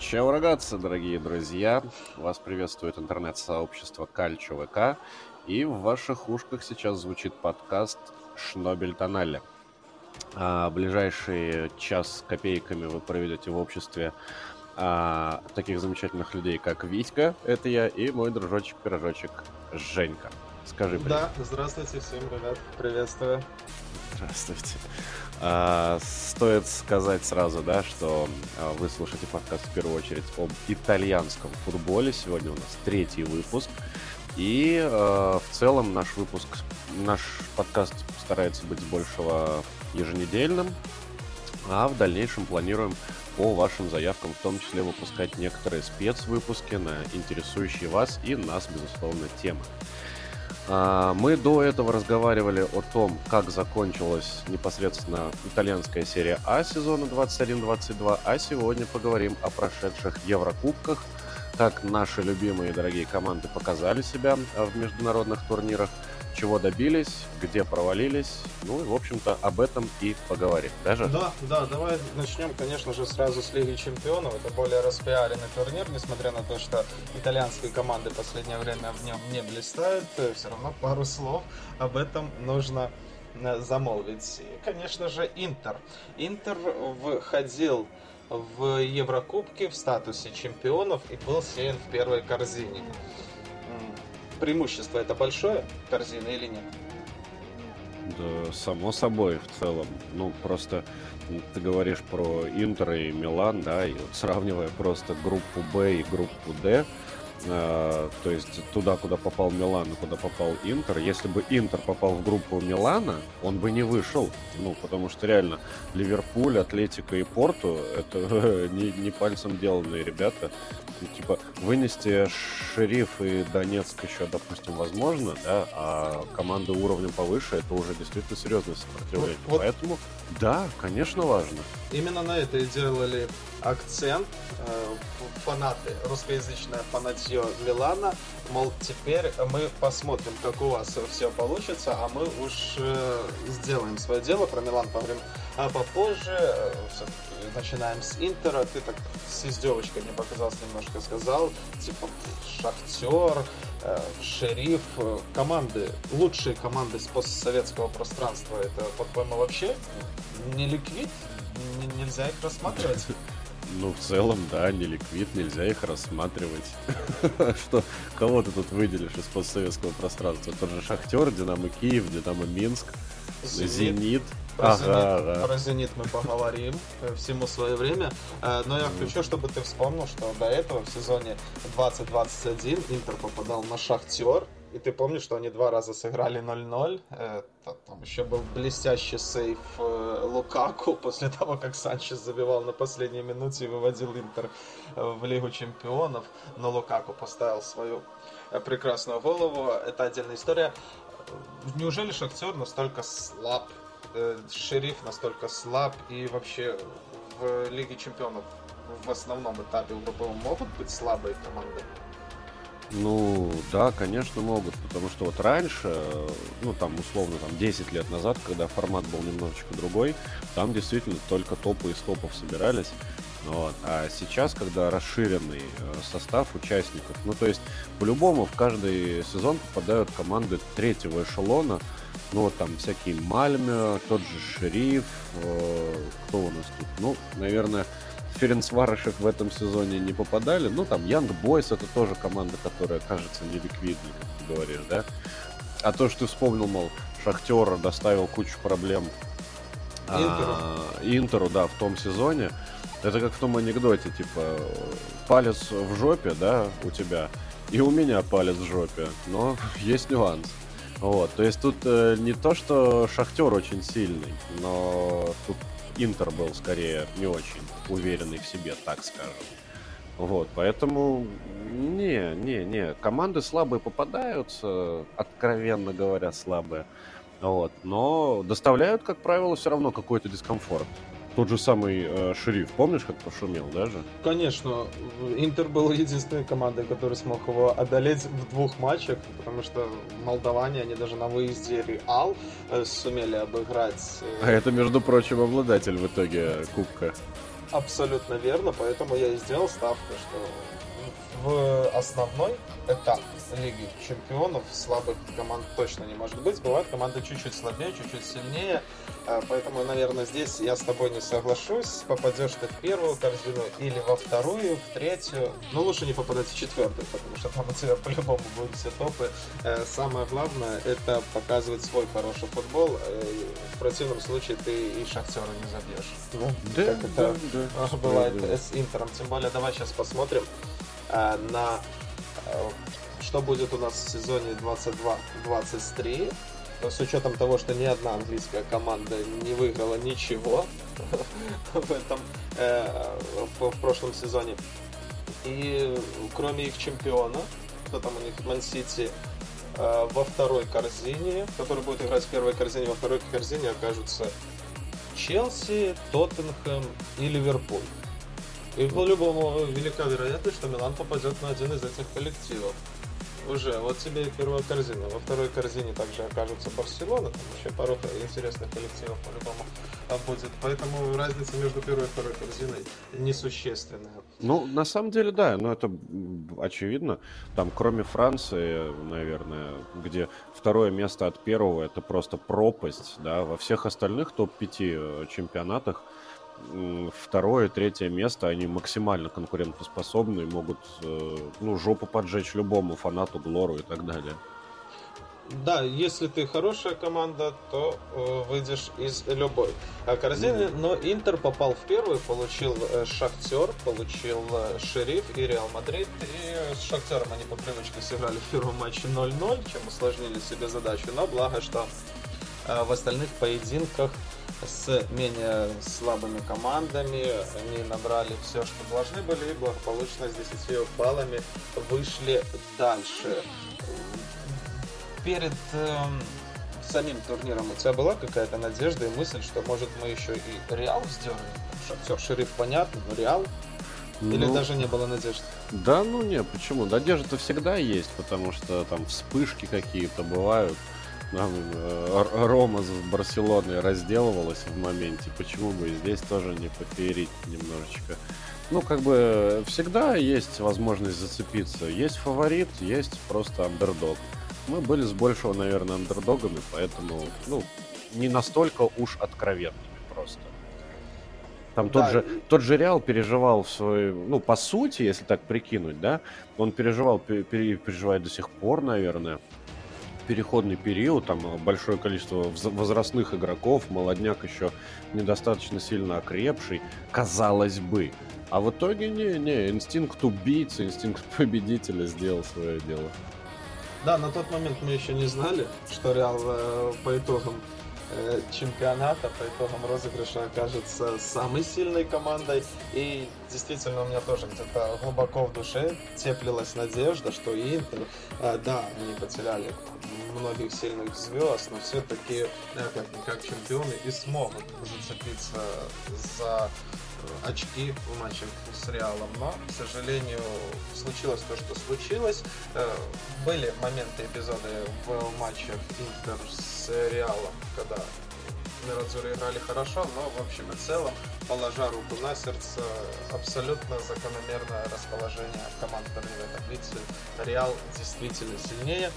Чао, рогатцы, дорогие друзья! Вас приветствует интернет-сообщество Кальчо ВК, и в ваших ушках сейчас звучит подкаст «Шнобель Тоналли». А ближайший час с копейками вы проведете в обществе а, таких замечательных людей, как Витька, это я, и мой дружочек-пирожочек Женька. Скажи привет. Да, здравствуйте всем, ребят, приветствую. Здравствуйте. А, стоит сказать сразу, да, что а, вы слушаете подкаст в первую очередь об итальянском футболе. Сегодня у нас третий выпуск. И а, в целом наш выпуск, наш подкаст старается быть большего еженедельным, а в дальнейшем планируем по вашим заявкам, в том числе выпускать некоторые спецвыпуски на интересующие вас и нас, безусловно, темы. А, мы до этого разговаривали о том, как закончилась непосредственно итальянская серия А сезона 21-22, а сегодня поговорим о прошедших Еврокубках, как наши любимые дорогие команды показали себя в международных турнирах – чего добились, где провалились. Ну и, в общем-то, об этом и поговорим. Даже? Да, да, давай начнем, конечно же, сразу с Лиги Чемпионов. Это более распиаренный турнир, несмотря на то, что итальянские команды в последнее время в нем не блистают. Э, Все равно пару слов об этом нужно э, замолвить. И, конечно же, Интер. Интер входил в Еврокубке в статусе чемпионов и был сеян в первой корзине преимущество это большое корзины или нет? Да, само собой, в целом. Ну, просто ты говоришь про Интер и Милан, да, и вот сравнивая просто группу Б и группу Д, э, то есть туда, куда попал Милан и куда попал Интер. Если бы Интер попал в группу Милана, он бы не вышел. Ну, потому что реально Ливерпуль, Атлетика и Порту — это не, не пальцем деланные ребята. Типа, вынести Шериф и Донецк еще, допустим, возможно, да, а команды уровнем повыше — это уже действительно серьезное сопротивление. Вот, вот. Поэтому, да, конечно, важно. Именно на это и делали акцент э, фанаты, русскоязычное фанатье Милана, мол, теперь мы посмотрим, как у вас все получится, а мы уж э, сделаем свое дело, про Милан поговорим а попозже, э, начинаем с Интера, ты так с издевочкой мне показалось немножко сказал, типа Шахтер, э, Шериф, э, команды, лучшие команды с постсоветского пространства, это, по-твоему, вообще не ликвид? Нельзя их рассматривать? Ну, в целом, да, не ликвид, нельзя их рассматривать. Что, кого ты тут выделишь из постсоветского пространства? Тот же Шахтер, Динамо Киев, Динамо Минск, Зенит. Зенит. Про, ага, зенит, ага. про зенит мы поговорим э, всему свое время. Э, но я хочу, чтобы ты вспомнил, что до этого в сезоне 2021 Интер попадал на Шахтер. И ты помнишь, что они два раза сыграли 0-0. Там еще был блестящий сейф э, Лукаку после того, как Санчес забивал на последней минуте и выводил Интер в Лигу Чемпионов. Но Лукаку поставил свою прекрасную голову. Это отдельная история. Неужели Шахтер настолько слаб э, шериф настолько слаб и вообще в Лиге Чемпионов в основном этапе УБП могут быть слабые команды? Ну, да, конечно, могут, потому что вот раньше, ну, там, условно, там, 10 лет назад, когда формат был немножечко другой, там действительно только топы из топов собирались, вот. А сейчас, когда расширенный э, состав участников, ну, то есть, по-любому в каждый сезон попадают команды третьего эшелона, ну, вот там всякие Мальме, тот же Шериф, э, кто у нас тут? Ну, наверное, Ференцварышек в этом сезоне не попадали. Ну, там, Янг Бойс это тоже команда, которая кажется неликвидной, как ты говоришь, да? А то, что ты вспомнил, мол, Шахтера доставил кучу проблем Интеру. А, Интеру, да, в том сезоне. Это как в том анекдоте, типа, палец в жопе, да, у тебя, и у меня палец в жопе, но есть нюанс. Вот, то есть тут э, не то, что Шахтер очень сильный, но тут Интер был скорее не очень уверенный в себе, так скажем. Вот, поэтому не, не, не, команды слабые попадаются, откровенно говоря, слабые. Вот, но доставляют, как правило, все равно какой-то дискомфорт тот же самый э, шериф, помнишь, как пошумел даже? Конечно, Интер был единственной командой, которая смог его одолеть в двух матчах, потому что молдаване, они даже на выезде Реал э, сумели обыграть. Э... А это, между прочим, обладатель в итоге кубка. абсолютно верно, поэтому я и сделал ставку, что в основной этап Лиги Чемпионов слабых команд точно не может быть. Бывают команды чуть-чуть слабее, чуть-чуть сильнее. А, поэтому, наверное, здесь я с тобой не соглашусь. Попадешь ты в первую корзину или во вторую, в третью. Но лучше не попадать в четвертую, потому что там у тебя по-любому будут все топы. Э, самое главное это показывать свой хороший футбол. Э, в противном случае ты и шахтера не забьешь. Да, как это да, да, бывает да. с Интером. Тем более, давай сейчас посмотрим э, на что будет у нас в сезоне 22-23 с учетом того, что ни одна английская команда не выиграла ничего в этом э, в, прошлом сезоне. И кроме их чемпиона, кто там у них, Ман-Сити, э, во второй корзине, который будет играть в первой корзине, во второй корзине окажутся Челси, Тоттенхэм и Ливерпуль. И по-любому велика вероятность, что Милан попадет на один из этих коллективов уже. Вот тебе первая корзина. Во второй корзине также окажется Барселона. Там еще пару интересных коллективов по-любому будет. Поэтому разница между первой и второй корзиной несущественная. Ну, на самом деле, да, но это очевидно. Там, кроме Франции, наверное, где второе место от первого, это просто пропасть, да, во всех остальных топ-5 э, чемпионатах второе, третье место, они максимально конкурентоспособны и могут э, ну, жопу поджечь любому фанату, Глору и так далее. Да, если ты хорошая команда, то э, выйдешь из любой корзины. Mm-hmm. Но Интер попал в первую, получил э, Шахтер, получил э, Шериф и Реал Мадрид. И с Шахтером они по привычке сыграли в первом матче 0-0, чем усложнили себе задачу. Но благо, что в остальных поединках с менее слабыми командами. Они набрали все, что должны были, и благополучно с 10 баллами вышли дальше. Перед э, самим турниром у тебя была какая-то надежда и мысль, что может мы еще и Реал сделаем? Шахтер, Шериф, понятно, но Реал или ну, даже не было надежд? Да, ну нет, почему? Надежда-то всегда есть, потому что там вспышки какие-то бывают. Э, Рома с Барселоной разделывалась в моменте. Почему бы и здесь тоже не пофеерить немножечко? Ну, как бы всегда есть возможность зацепиться. Есть фаворит, есть просто андердог. Мы были с большего, наверное, андердогами, поэтому, ну, не настолько уж откровенными просто. Там да. тот, же, тот же Реал переживал в свой, ну, по сути, если так прикинуть, да, он переживал, переживает до сих пор, наверное, переходный период, там э, большое количество возрастных игроков, молодняк еще недостаточно сильно окрепший, казалось бы. А в итоге не, не, инстинкт убийцы, инстинкт победителя сделал свое дело. Да, на тот момент мы еще не знали, что Реал э, по итогам Э, чемпионата по итогам розыгрыша окажется самой сильной командой. И действительно у меня тоже где-то глубоко в душе теплилась надежда, что Интер, э, да, они потеряли многих сильных звезд, но все-таки э, как-никак чемпионы и смогут зацепиться за очки в матчах с Реалом, но, к сожалению, случилось то, что случилось. Были моменты, эпизоды в матчах Интер с Реалом, когда Мирадзуры играли хорошо, но в общем и целом, положа руку на сердце, абсолютно закономерное расположение команд турнира таблицы. Реал действительно сильнее,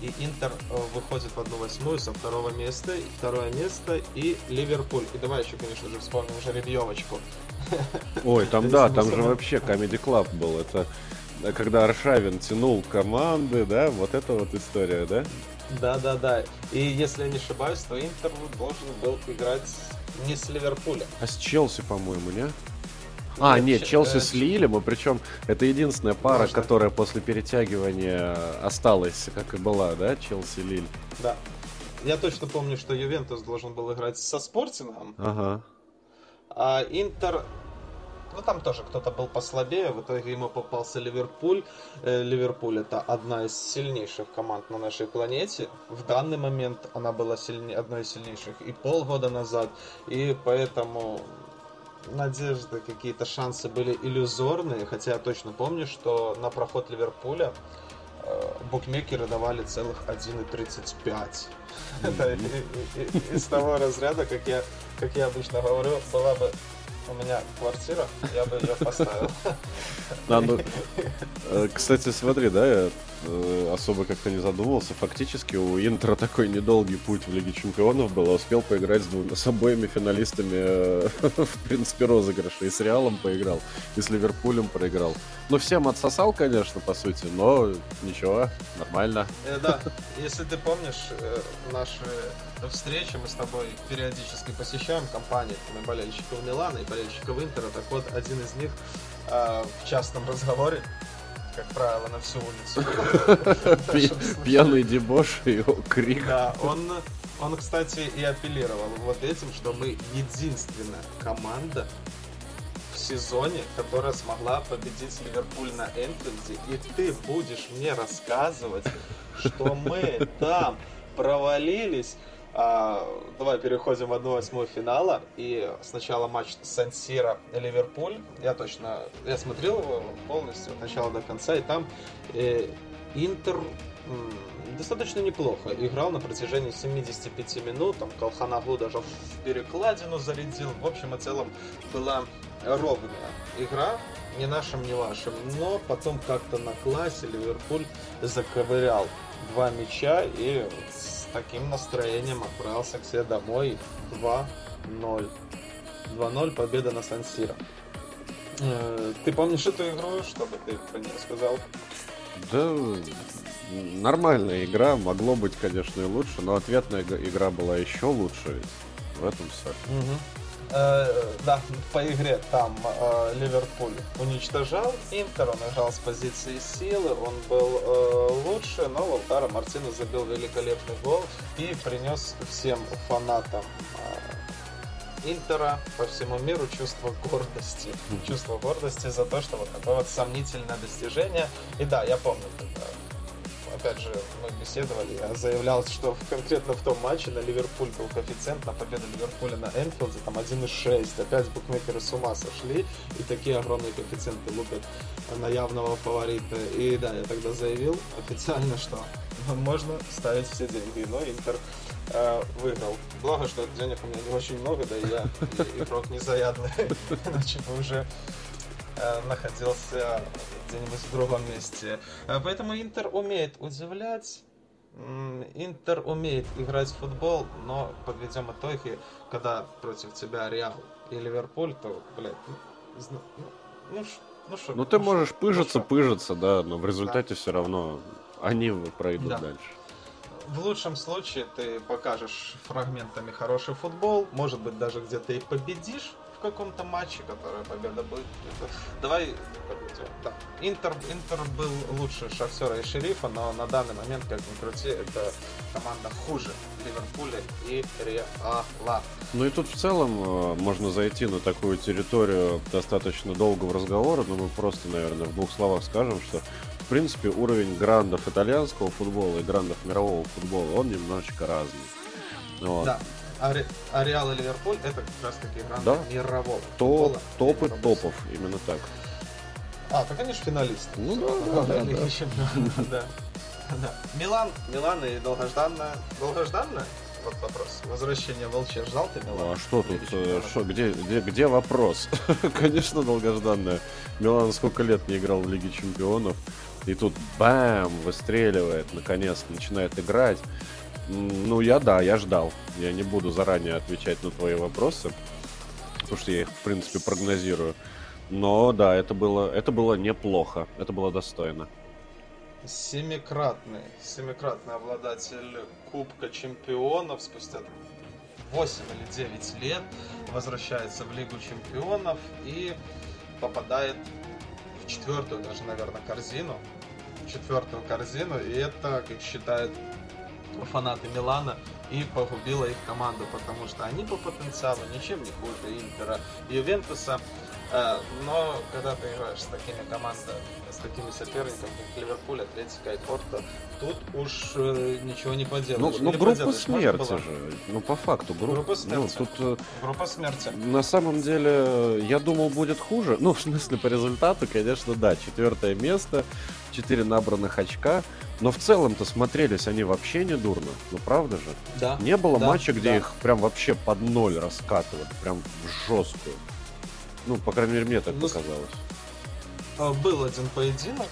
и Интер э, выходит в одну восьмую со второго места, и второе место, и Ливерпуль. И давай еще, конечно же, вспомним жеребьевочку. Ой, там да, там же вообще Comedy Club был. Это э, когда Аршавин тянул команды, да, вот эта вот история, да? Да, да, да. И если я не ошибаюсь, то Интер должен был играть не с Ливерпулем. А с Челси, по-моему, не? А, нет, Челси э, с Лилем, и причем это единственная пара, Можно. которая после перетягивания осталась, как и была, да, Челси-Лиль? Да. Я точно помню, что Ювентус должен был играть со Спортингом. Ага. А Интер ну, там тоже кто-то был послабее, в итоге ему попался Ливерпуль. Э, Ливерпуль это одна из сильнейших команд на нашей планете. В данный момент она была сильнее, одной из сильнейших и полгода назад. И поэтому надежды, какие-то шансы были иллюзорные, хотя я точно помню, что на проход Ливерпуля э, букмекеры давали целых 1,35. Это из того разряда, как я, как я обычно говорю, была бы у меня квартира, я бы ее поставил. А, ну, э, кстати, смотри, да, э, особо как-то не задумывался. Фактически у Интера такой недолгий путь в Лиге Чемпионов был. Успел поиграть с, двумя, с обоими финалистами, э, в принципе, розыгрыша. И с Реалом поиграл, и с Ливерпулем проиграл. Ну, всем отсосал, конечно, по сути, но ничего, нормально. Да, если ты помнишь, наши встречи мы с тобой периодически посещаем компании болельщиков Милана и болельщиков Интера. Так вот, один из них э, в частном разговоре, как правило, на всю улицу. Пьяный дебош и крик. Да, он, он, кстати, и апеллировал вот этим, что мы единственная команда в сезоне, которая смогла победить Ливерпуль на Энфилде, и ты будешь мне рассказывать, что мы там провалились а, давай переходим в 1-8 финала. И сначала матч Сан-Сиро Ливерпуль. Я точно, я смотрел его полностью от начала до конца. И там э, Интер достаточно неплохо играл на протяжении 75 минут. Там Колханагу даже в перекладину зарядил. В общем и целом была ровная игра. Не нашим, не вашим. Но потом как-то на классе Ливерпуль заковырял два мяча и таким настроением отправился к себе домой 2-0. 2-0 победа на Сан-Сиро. Э, ты помнишь эту игру? Что бы ты про нее сказал? Да, нормальная игра. Могло быть, конечно, и лучше, но ответная игра была еще лучше. В этом все. Угу. Э, да, по игре там э, Ливерпуль уничтожал Интер, он играл с позиции силы, он был э, лучше, но Лаутаро Мартинес забил великолепный гол и принес всем фанатам э, Интера по всему миру чувство гордости. Чувство гордости за то, что вот такое вот сомнительное достижение. И да, я помню, когда опять же, мы беседовали, я заявлял, что конкретно в том матче на Ливерпуль был коэффициент на победу Ливерпуля на Энфилде, там 1,6. Опять букмекеры с ума сошли, и такие огромные коэффициенты лупят на явного фаворита. И да, я тогда заявил официально, что можно ставить все деньги, но Интер э, выиграл. Благо, что денег у меня не очень много, да и я игрок незаядный, иначе бы уже Э, находился где-нибудь в другом месте. Э, поэтому Интер умеет удивлять. Интер умеет играть в футбол, но подведем итоги, когда против тебя Реал и Ливерпуль, то, блядь, ну, ну, ну что? Ну, ты ну, можешь пыжиться, ну, пыжиться, да, но в результате да. все равно они пройдут да. дальше. В лучшем случае ты покажешь фрагментами хороший футбол, может быть даже где-то и победишь, в каком-то матче, которая победа будет. Давай Да. Интер, Интер был лучше Шахтера и Шерифа, но на данный момент, как ни крути, это команда хуже Ливерпуля и Реала. Ну и тут в целом э, можно зайти на такую территорию достаточно долгого разговора, но мы просто, наверное, в двух словах скажем, что в принципе уровень грандов итальянского футбола и грандов мирового футбола, он немножечко разный. Вот. Да. Ари... Ареал и Ливерпуль это как раз таки игра да? мирового Топ, Топы топов, именно так. А, так они же финалисты. Ну да, да, да, да. да. Милан, Милан и долгожданная, долгожданная вот вопрос. Возвращение Волчья ждал ты Милан? Ну, а что тут? Э, что, где, где, где вопрос? Конечно, долгожданная. Милан сколько лет не играл в Лиге Чемпионов. И тут бам, выстреливает, наконец начинает играть. Ну, я да, я ждал. Я не буду заранее отвечать на твои вопросы, потому что я их, в принципе, прогнозирую. Но да, это было, это было неплохо, это было достойно. Семикратный, семикратный обладатель Кубка Чемпионов спустя 8 или 9 лет возвращается в Лигу Чемпионов и попадает в четвертую даже, наверное, корзину. Четвертую корзину, и это, как считает фанаты Милана и погубила их команду, потому что они по потенциалу ничем не хуже Интера Ювентуса. Э, но когда ты играешь с такими командами, с такими соперниками, как Ливерпуль, Атлетика и Порто, тут уж э, ничего не поделаешь. Ну, ну группа смерти же. Ну, по факту, группа, группа смерти. Ну, тут, э, группа смерти. На самом деле, я думал, будет хуже. Ну, в смысле, по результату, конечно, да. Четвертое место, четыре набранных очка. Но в целом-то смотрелись они вообще не дурно. Ну, правда же? Да. Не было да, матча, где да. их прям вообще под ноль раскатывали. Прям в жесткую. Ну, по крайней мере, мне так ну, показалось. А, был один поединок,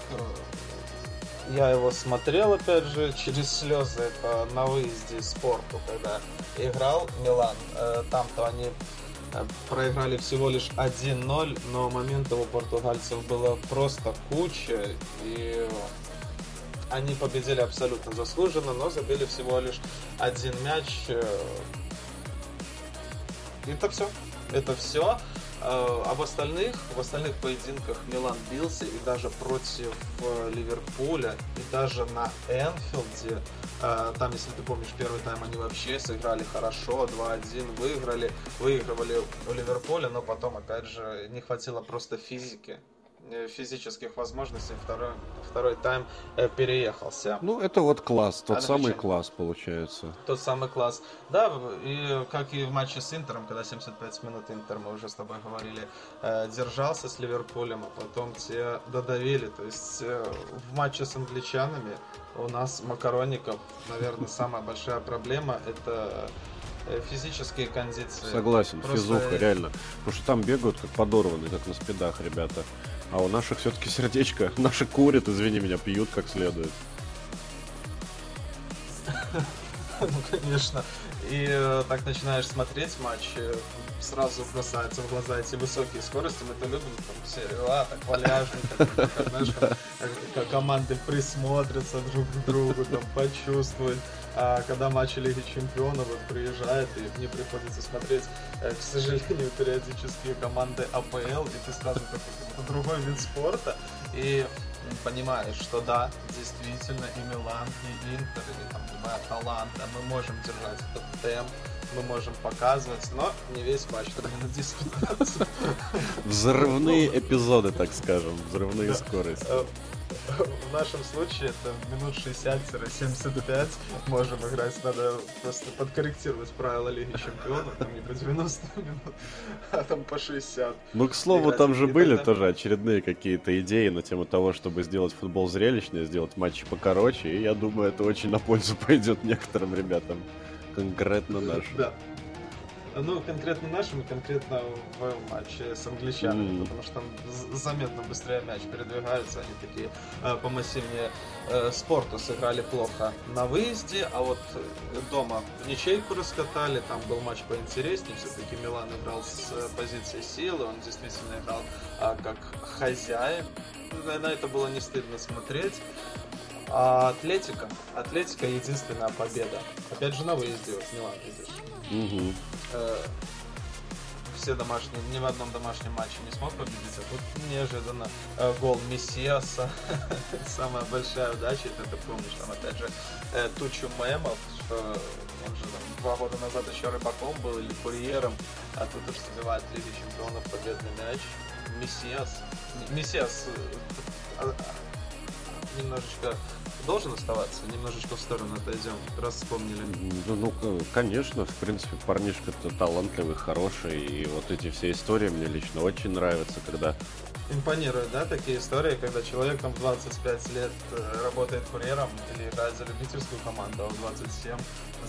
я его смотрел, опять же, через слезы. Это на выезде спорту, когда играл Милан. Э, там-то они э, проиграли всего лишь 1-0, но моментов у португальцев было просто куча. И они победили абсолютно заслуженно, но забили всего лишь один мяч. Э, это все. Это все. А в остальных, в остальных поединках Милан бился и даже против э, Ливерпуля, и даже на Энфилде, э, там, если ты помнишь, первый тайм они вообще сыграли хорошо, 2-1 выиграли, выигрывали у Ливерпуля, но потом, опять же, не хватило просто физики. Э, физических возможностей второй, второй тайм э, переехался. Ну, это вот класс, тот а самый класс получается. Тот самый класс. Да, и как и в матче с Интером, когда 75 минут Интер, мы уже с тобой говорили, э, держался с Ливерпулем, а потом те додавили. То есть в матче с англичанами у нас Макароников, наверное, самая большая проблема это физические кондиции. Согласен, Просто... физуха, реально. Потому что там бегают как подорванные, как на спидах ребята. А у наших все-таки сердечко. Наши курят, извини меня, пьют как следует. Ну, конечно. И э, так начинаешь смотреть матч, э, сразу бросаются в глаза эти высокие скорости. Мы это любим, там, серию А, так валяжно, как, знаешь, как команды присмотрятся друг к другу, там, почувствуют. А когда матчи Лиги Чемпионов вот, приезжает, и мне приходится смотреть, э, к сожалению, периодически команды АПЛ, и ты сразу такой, другой вид спорта, и понимаешь, что да, действительно и Милан, и Интер, или там любая Таланта, мы можем держать этот темп, мы можем показывать, но не весь матч, только на 10-15. Взрывные эпизоды, так скажем, взрывные скорости. Э, в нашем случае это минут 60-75 можем играть. Надо просто подкорректировать правила Лиги Чемпионов. Там не по 90 минут, а там по 60. Ну, к слову, играть. там же были тогда... тоже очередные какие-то идеи на тему того, чтобы сделать футбол зрелищнее, сделать матчи покороче. И я думаю, это очень на пользу пойдет некоторым ребятам. Конкретно нашим. Да. Ну, конкретно нашим, конкретно в матче с англичанами, mm. потому что там заметно быстрее мяч передвигается, они такие э, помассивнее. Э, спорту сыграли плохо на выезде, а вот дома в ничейку раскатали, там был матч поинтереснее, все-таки Милан играл с позиции силы, он действительно играл э, как хозяин, на это было не стыдно смотреть. А Атлетика, Атлетика единственная победа. Опять же на выезде, вот Милан, видишь. Угу э, все домашние, ни в одном домашнем матче не смог победить, а тут неожиданно э, гол Мессиаса, самая большая удача, это ты помнишь, там опять же э, тучу мемов, что он же там два года назад еще рыбаком был или курьером, а тут уж забивает Лиги Чемпионов победный мяч. Мессиас, Мессиас э, немножечко должен оставаться? Немножечко в сторону отойдем, раз вспомнили. Ну, ну конечно, в принципе, парнишка-то талантливый, хороший, и вот эти все истории мне лично очень нравятся, когда импонирует, да, такие истории, когда человек там в 25 лет э, работает курьером или играет за любительскую команду, а в 27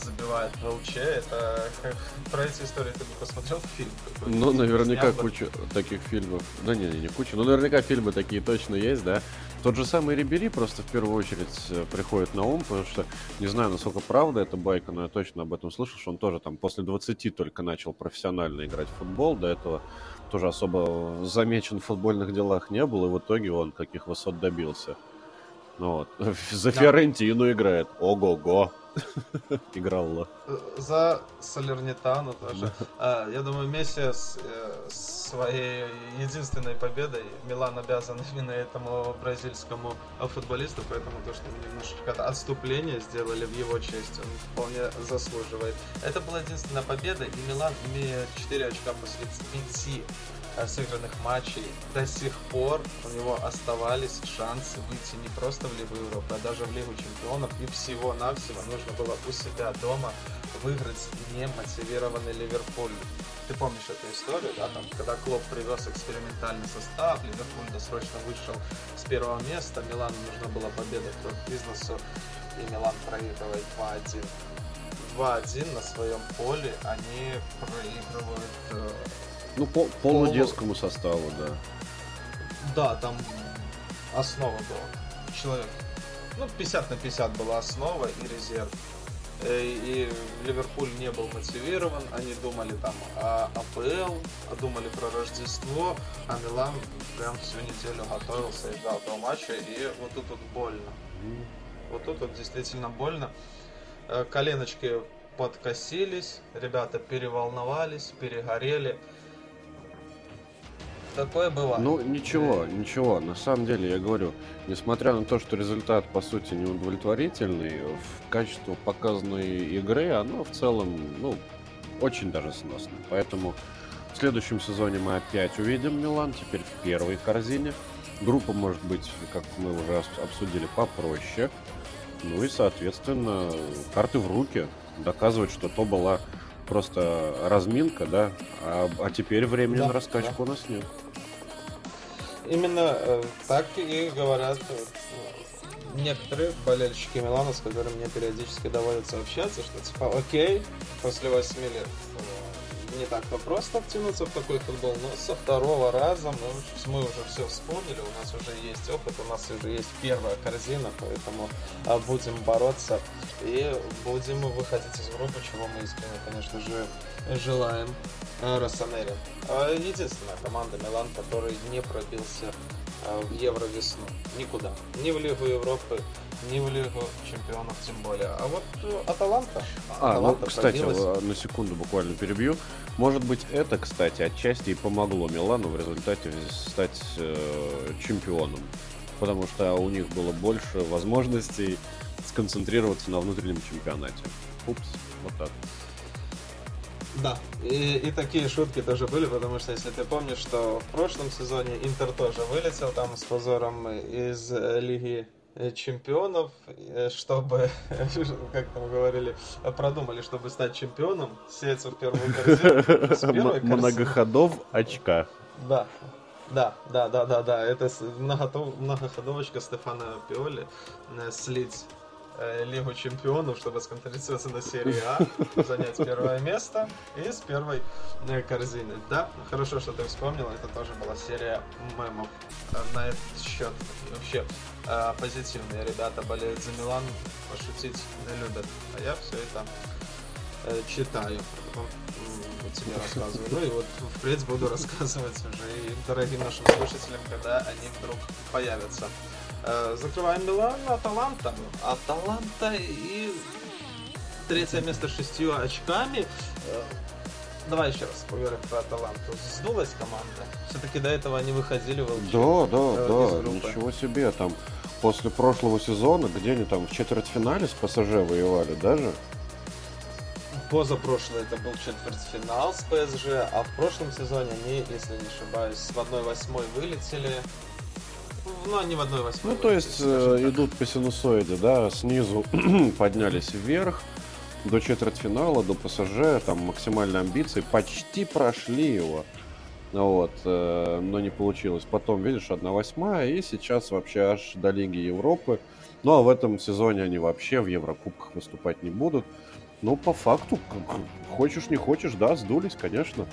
забивает в ЛЧ. Это про эти истории ты бы посмотрел фильм? Ну, наверняка куча таких фильмов. Ну, не, не, не куча. Ну, наверняка фильмы такие точно есть, да. Тот же самый Рибери просто в первую очередь э, приходит на ум, потому что не знаю, насколько правда эта байка, но я точно об этом слышал, что он тоже там после 20 только начал профессионально играть в футбол. До этого тоже особо замечен в футбольных делах не был, и в итоге он каких высот добился. Ну вот. За Фиорентину играет. Ого-го. Играл. За Салернитану тоже. А, я думаю, Месси с э, своей единственной победой Милан обязан именно этому бразильскому футболисту, поэтому то, что немножко отступление сделали в его честь, он вполне заслуживает. Это была единственная победа, и Милан, имея 4 очка после 5 сыгранных матчей до сих пор у него оставались шансы выйти не просто в Лигу Европы, а даже в Лигу Чемпионов. И всего-навсего нужно было у себя дома выиграть немотивированный Ливерпуль. Ты помнишь эту историю, да, там, когда Клоп привез экспериментальный состав, Ливерпуль досрочно вышел с первого места, Милану нужна была победа к бизнесу, и Милан проигрывает 2-1. 2-1 на своем поле, они проигрывают э, Ну, по полудетскому составу, да. Да, там основа была. Человек. Ну, 50 на 50 была основа и резерв. Э, и Ливерпуль не был мотивирован, они думали там о АПЛ, думали про Рождество, а Милан прям всю неделю готовился и ждал этого матча, и вот тут вот больно. Вот тут вот действительно больно. Э, коленочки подкосились, ребята переволновались, перегорели. Такое бывает. Ну, ничего, ничего. На самом деле, я говорю, несмотря на то, что результат, по сути, неудовлетворительный, в качестве показанной игры, оно в целом, ну, очень даже сносно. Поэтому в следующем сезоне мы опять увидим Милан, теперь в первой корзине. Группа может быть, как мы уже обсудили, попроще. Ну и, соответственно, карты в руки. Доказывать, что то была просто разминка, да, а, а теперь времени да, на раскачку да. у нас нет. Именно э, так и говорят э, некоторые болельщики Милана, с которыми мне периодически доводится общаться, что типа окей, после 8 лет не так-то просто втянуться в такой футбол, но со второго раза мы, мы уже все вспомнили, у нас уже есть опыт, у нас уже есть первая корзина, поэтому а, будем бороться и будем выходить из группы, чего мы искренне, конечно же, желаем э, Росонере. А, единственная команда Милан, который не пробился а, в Евро весну. Никуда. Ни в Лигу Европы, ни в Лигу Чемпионов тем более. А вот э, Аталанта... А, Аталанта ну, кстати, пробилась. на секунду буквально перебью. Может быть, это, кстати, отчасти и помогло Милану в результате стать э, чемпионом. Потому что у них было больше возможностей сконцентрироваться на внутреннем чемпионате. Упс, вот так. Да, и, и такие шутки тоже были, потому что если ты помнишь, что в прошлом сезоне Интер тоже вылетел там с позором из э, Лиги чемпионов, э, чтобы, как там говорили, продумали, чтобы стать чемпионом, сеяться в первую корзину. Многоходов очка. Да, да, да, да, да, да. Это многоходовочка Стефана Пиоли слить Э, Лигу чемпионов, чтобы сконцентрироваться на серии А, занять первое место и с первой э, корзины. Да, хорошо, что ты вспомнил, это тоже была серия мемов э, на этот счет. Вообще, позитивные ребята болеют за Милан, пошутить не любят. А я все это читаю, потом тебе рассказываю. Ну и вот впредь буду рассказывать уже и дорогим нашим слушателям, когда они вдруг появятся. Э, закрываем Милан, Аталанта. Аталанта и третье место с шестью очками. Э, давай еще раз поговорим про Аталанту. Сдулась команда. Все-таки до этого они выходили в ЛЧ. Да, да, э, да. Ничего себе. Там после прошлого сезона, где они там в четвертьфинале с ПСЖ воевали даже. Позапрошлый это был четвертьфинал с ПСЖ, а в прошлом сезоне они, если не ошибаюсь, в 1-8 вылетели. Ну, они в одной восьмой. Ну, то есть э, идут по синусоиде, да, снизу поднялись вверх, до четвертьфинала, до ПСЖ, там максимальные амбиции, почти прошли его. Вот, э, но не получилось. Потом, видишь, одна восьмая, и сейчас вообще аж до Лиги Европы. Ну, а в этом сезоне они вообще в Еврокубках выступать не будут. Ну, по факту, хочешь не хочешь, да, сдулись, конечно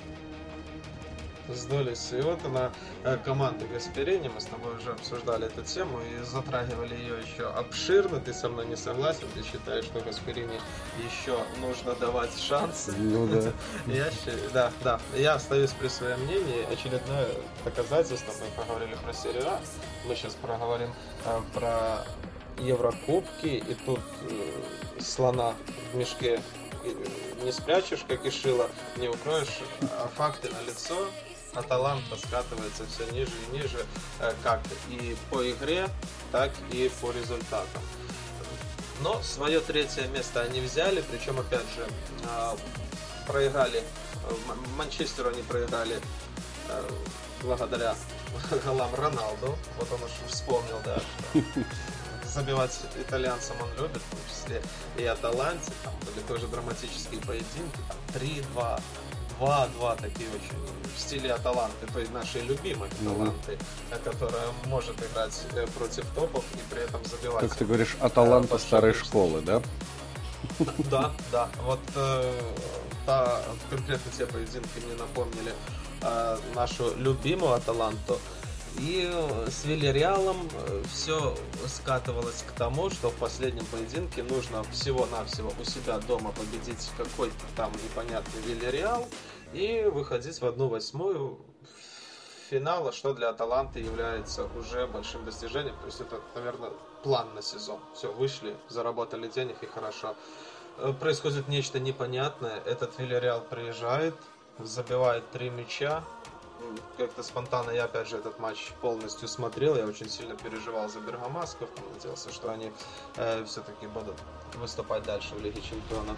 сдулись. И вот она, э, команда Гасперини, мы с тобой уже обсуждали эту тему и затрагивали ее еще обширно. Ты со мной не согласен, ты считаешь, что Гасперини еще нужно давать шанс. Ну да. Я, да, да, я остаюсь при своем мнении. Очередное доказательство, мы поговорили про серию А, мы сейчас проговорим э, про Еврокубки, и тут э, слона в мешке э, не спрячешь, как и шило, не укроешь, а факты на лицо. Аталанта скатывается все ниже и ниже, э, как и по игре, так и по результатам. Но свое третье место они взяли, причем опять же э, проиграли, Манчестеру они проиграли э, благодаря голам Роналду. Вот он уж вспомнил, да, что забивать итальянцам он любит, в том числе и Аталанте, там были тоже драматические поединки, там 3-2, 2-2 такие очень в стиле Аталанты, то есть нашей любимой Аталанты, mm-hmm. которая может играть э, против топов и при этом забивать. Как ты говоришь, Аталанта старой школы, да? Да, да. Вот э, та, конкретно те поединки мне напомнили э, нашу любимую Аталанту. И с Вильяреалом все скатывалось к тому, что в последнем поединке нужно всего-навсего у себя дома победить какой-то там непонятный Вильяреал и выходить в одну восьмую финала, что для Аталанты является уже большим достижением. То есть это, наверное, план на сезон. Все, вышли, заработали денег и хорошо. Э, происходит нечто непонятное. Этот Вильяреал приезжает, забивает три мяча, как-то спонтанно я опять же этот матч полностью смотрел, я очень сильно переживал за Бергамасков, надеялся, что они э, все-таки будут выступать дальше в Лиге Чемпионов.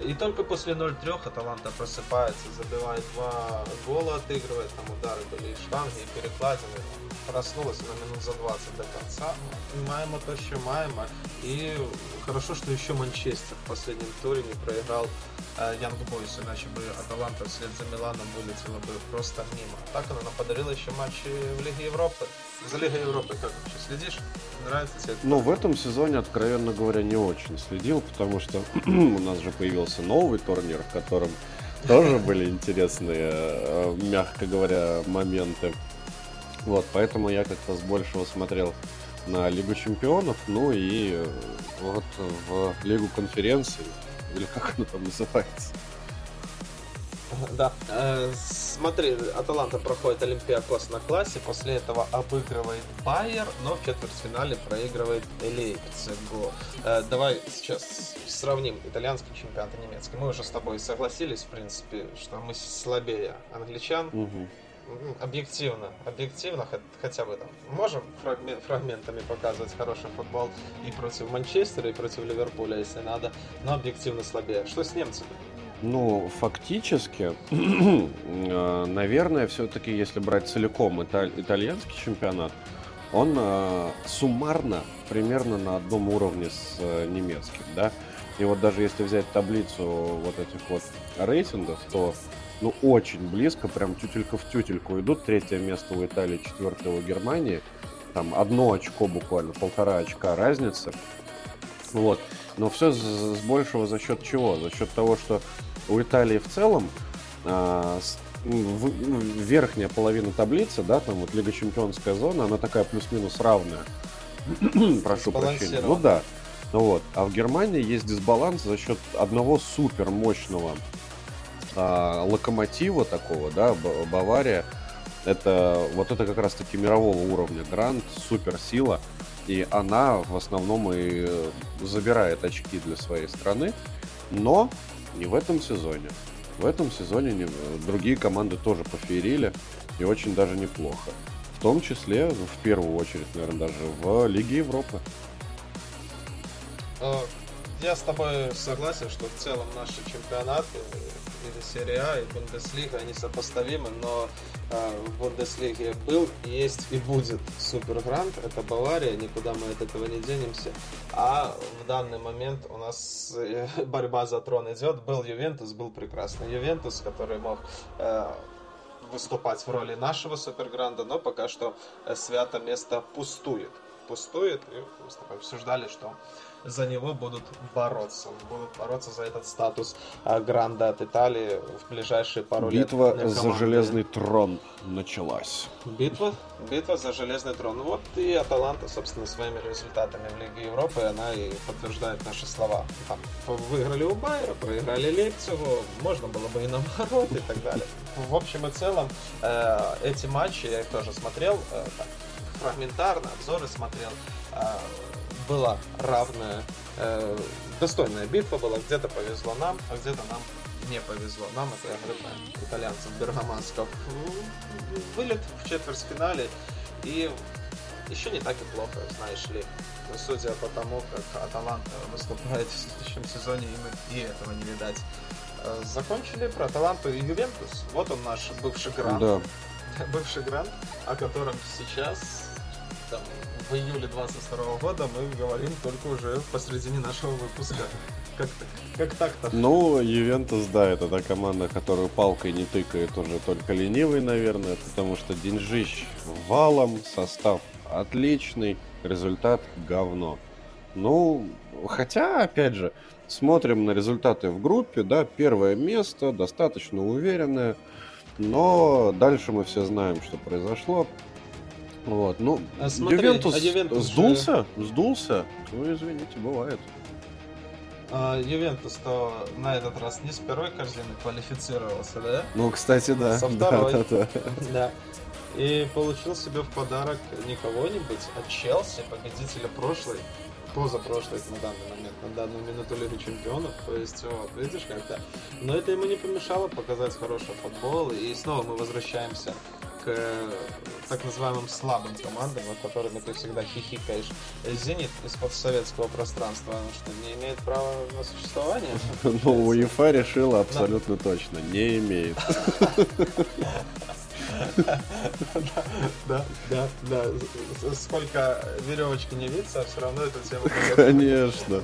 И только после 0-3 Аталанта просыпается, забивает два гола, отыгрывает, там удары были и штанги, и перекладины. Проснулась на минут за 20 до конца. Маемо то, что маемо. И хорошо, что еще Манчестер в последнем туре не проиграл Янг э, Бойс, иначе бы Аталанта вслед за Миланом вылетела бы просто мимо. Так она подарила еще матчи в Лиге Европы. За Лигой Европы как вообще следишь? Нравится тебе? Ну, в этом сезоне, откровенно говоря, не очень следил, потому что у нас же появился новый турнир, в котором тоже были интересные, э, мягко говоря, моменты. Вот, поэтому я как-то с большего смотрел на Лигу Чемпионов, ну и э, вот в Лигу Конференций, или как она там называется. Да. Э, смотри, Аталанта проходит Олимпиакос на классе, после этого обыгрывает Байер, но в четвертьфинале проигрывает Лейпцигу. Э, давай сейчас сравним итальянский чемпионат и немецкий. Мы уже с тобой согласились, в принципе, что мы слабее англичан. Угу объективно, объективно, хотя бы там, можем фрагментами показывать хороший футбол и против Манчестера, и против Ливерпуля, если надо, но объективно слабее. Что с немцами? Ну, фактически, э, наверное, все-таки, если брать целиком италь- итальянский чемпионат, он э, суммарно примерно на одном уровне с э, немецким, да. И вот даже если взять таблицу вот этих вот рейтингов, то ну очень близко, прям тютелька в тютельку идут. Третье место у Италии, четвертое у Германии. Там одно очко буквально, полтора очка разницы. Вот. Но все с, с большего за счет чего? За счет того, что у Италии в целом а, с, в, в, верхняя половина таблицы, да, там вот Лига Чемпионская зона, она такая плюс-минус равная. Прошу прощения. Ну да. Ну вот. А в Германии есть дисбаланс за счет одного супер мощного а, локомотива такого, да, Бавария. Это вот это как раз таки мирового уровня грант, суперсила. И она в основном и забирает очки для своей страны. Но не в этом сезоне. В этом сезоне не, другие команды тоже пофеерили и очень даже неплохо. В том числе, в первую очередь, наверное, даже в Лиге Европы. Я с тобой согласен, что в целом наши чемпионаты, или серия А, и Бундеслига, они сопоставимы, но э, в Бундеслиге был, есть и будет Супергрант, это Бавария, никуда мы от этого не денемся. А в данный момент у нас э, борьба за трон идет, был Ювентус, был прекрасный Ювентус, который мог э, выступать в роли нашего Супергранда, но пока что э, свято место пустует. Пустует, и мы с тобой обсуждали, что за него будут бороться. Будут бороться за этот статус а, Гранда от Италии в ближайшие пару Битва лет. Битва за железный трон началась. Битва? Битва за железный трон. Вот и Аталанта, собственно, своими результатами в Лиге Европы, она и подтверждает наши слова. Там, выиграли у Байера, проиграли Лейпцигу, можно было бы и наоборот и так далее. В общем и целом, э, эти матчи, я их тоже смотрел, э, так, фрагментарно, обзоры смотрел, э, была равная, э, достойная битва была. Где-то повезло нам, а где-то нам не повезло. Нам это про итальянцев, бергамансков. Вылет в четвертьфинале и еще не так и плохо, знаешь ли. Судя по тому, как Аталанта выступает в следующем сезоне, им и этого не видать. Э, закончили про Аталанту и Ювентус. Вот он наш бывший грант. Да. Бывший грант, о котором сейчас там, в июле 22 года мы говорим только уже посредине нашего выпуска. Как, как так-то? Ну, Ювентус, да, это та команда, которую палкой не тыкает уже только ленивый, наверное, потому что деньжищ валом, состав отличный, результат говно. Ну, хотя, опять же, смотрим на результаты в группе, да, первое место, достаточно уверенное. Но дальше мы все знаем, что произошло. Вот, ну, а смотри, Ювентус, а Ювентус сдулся, же... сдулся. Ну, извините, бывает. А, Ювентус-то на этот раз не с первой корзины квалифицировался, да? Ну, кстати, да. Со второй. Да, да, да. да. И получил себе в подарок не кого-нибудь, а Челси, победителя прошлой, позапрошлой на данный момент, на данную минуту Лиги Чемпионов. То есть, вот, видишь как-то. Но это ему не помешало показать хороший футбол. И снова мы возвращаемся к э, так называемым слабым командам, над которыми ты всегда хихикаешь. Зенит из подсоветского пространства, он что, не имеет права на существование? Ну, УЕФА решила абсолютно точно, не имеет. Да, да, да. Сколько веревочки не виться, все равно эту тему... Конечно.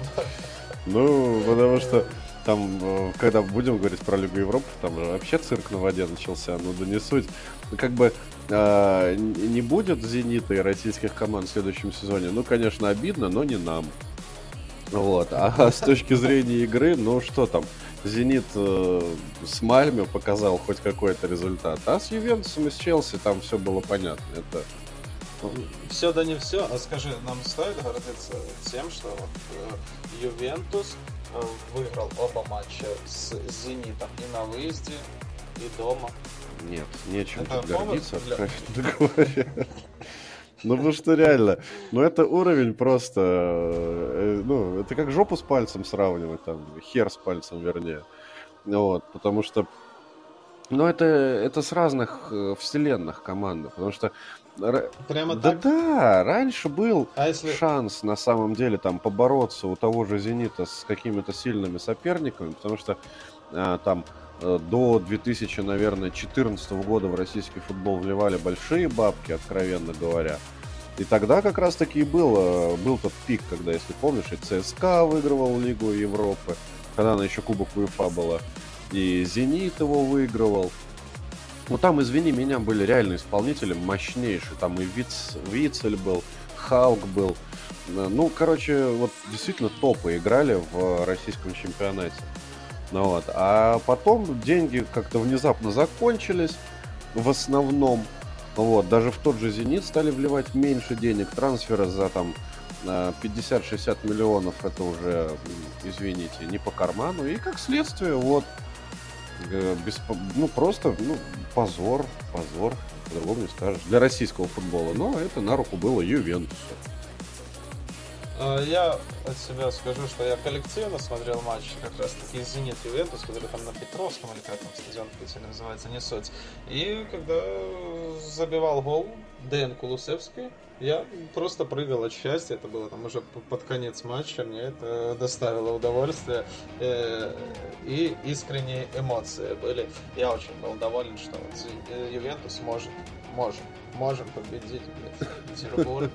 Ну, потому что там, э, когда будем говорить про Лигу Европы, там вообще цирк на воде начался, ну да не суть. Как бы э, не будет «Зенита» и российских команд в следующем сезоне, ну, конечно, обидно, но не нам. Вот. А с точки зрения игры, ну что там, «Зенит» э, с Мальме показал хоть какой-то результат, а с Ювентусом и с Челси там все было понятно. Это все да не все, а скажи, нам стоит гордиться тем, что вот, э, Ювентус Э, выиграл оба матча с Зенитом и на выезде, и дома. Нет, нечем это тут гордиться, для... откровенно говоря. Ну, потому что реально, ну, это уровень просто, э, ну, это как жопу с пальцем сравнивать, там, хер с пальцем, вернее. Вот, потому что, ну, это, это с разных э, вселенных команды, потому что Прямо да, так? Да, раньше был а если... шанс на самом деле там побороться у того же Зенита с какими-то сильными соперниками, потому что а, там э, до 2000, наверное, 2014 года в российский футбол вливали большие бабки, откровенно говоря. И тогда как раз-таки и был, э, был тот пик, когда, если помнишь, и ЦСКА выигрывал Лигу Европы, когда она еще Кубок УЕФА была, и Зенит его выигрывал. Ну там, извини меня, были реально исполнители мощнейшие. Там и Виц, Вицель был, Халк был. Э, ну, короче, вот действительно топы играли в российском чемпионате. Ну вот. А потом деньги как-то внезапно закончились в основном. Вот. Даже в тот же «Зенит» стали вливать меньше денег. Трансферы за там 50-60 миллионов это уже, извините, не по карману. И как следствие, вот, Э, без, ну, просто, ну, позор, позор, по-другому не скажешь, для российского футбола. Но это на руку было Ювентусу. А, я от себя скажу, что я коллективно смотрел матч как раз таки Зенит Ювентус, который там на Петровском или как там стадион в называется, не суть. И когда забивал гол Дэн Кулусевский, я просто прыгал от счастья, это было там уже под конец матча, мне это доставило удовольствие э, и искренние эмоции были. Я очень был доволен, что вот Ювентус может, может, можем победить Петербург.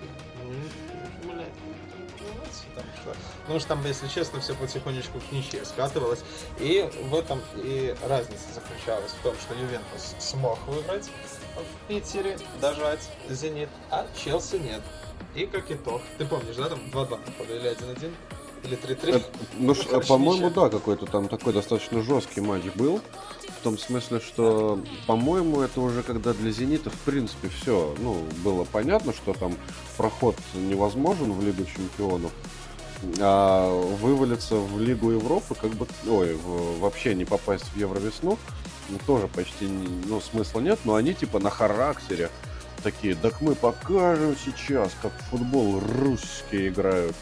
Потому что там, если честно, все потихонечку к ничьей скатывалось. И в этом и разница заключалась в том, что Ювентус смог выиграть, в Питере дожать Зенит, а Челси нет. И как итог, ты помнишь, да, там 2-2 походу, или 1-1? Или 3-3? Э, ну, ну по-моему, да, какой-то там такой достаточно жесткий матч был. В том смысле, что, по-моему, это уже когда для «Зенита» в принципе все, ну, было понятно, что там проход невозможен в Лигу Чемпионов. А вывалиться в Лигу Европы, как бы, ой, в, вообще не попасть в Евровесну, ну, тоже почти, ну, смысла нет, но они типа на характере такие, так мы покажем сейчас, как в футбол русские играют.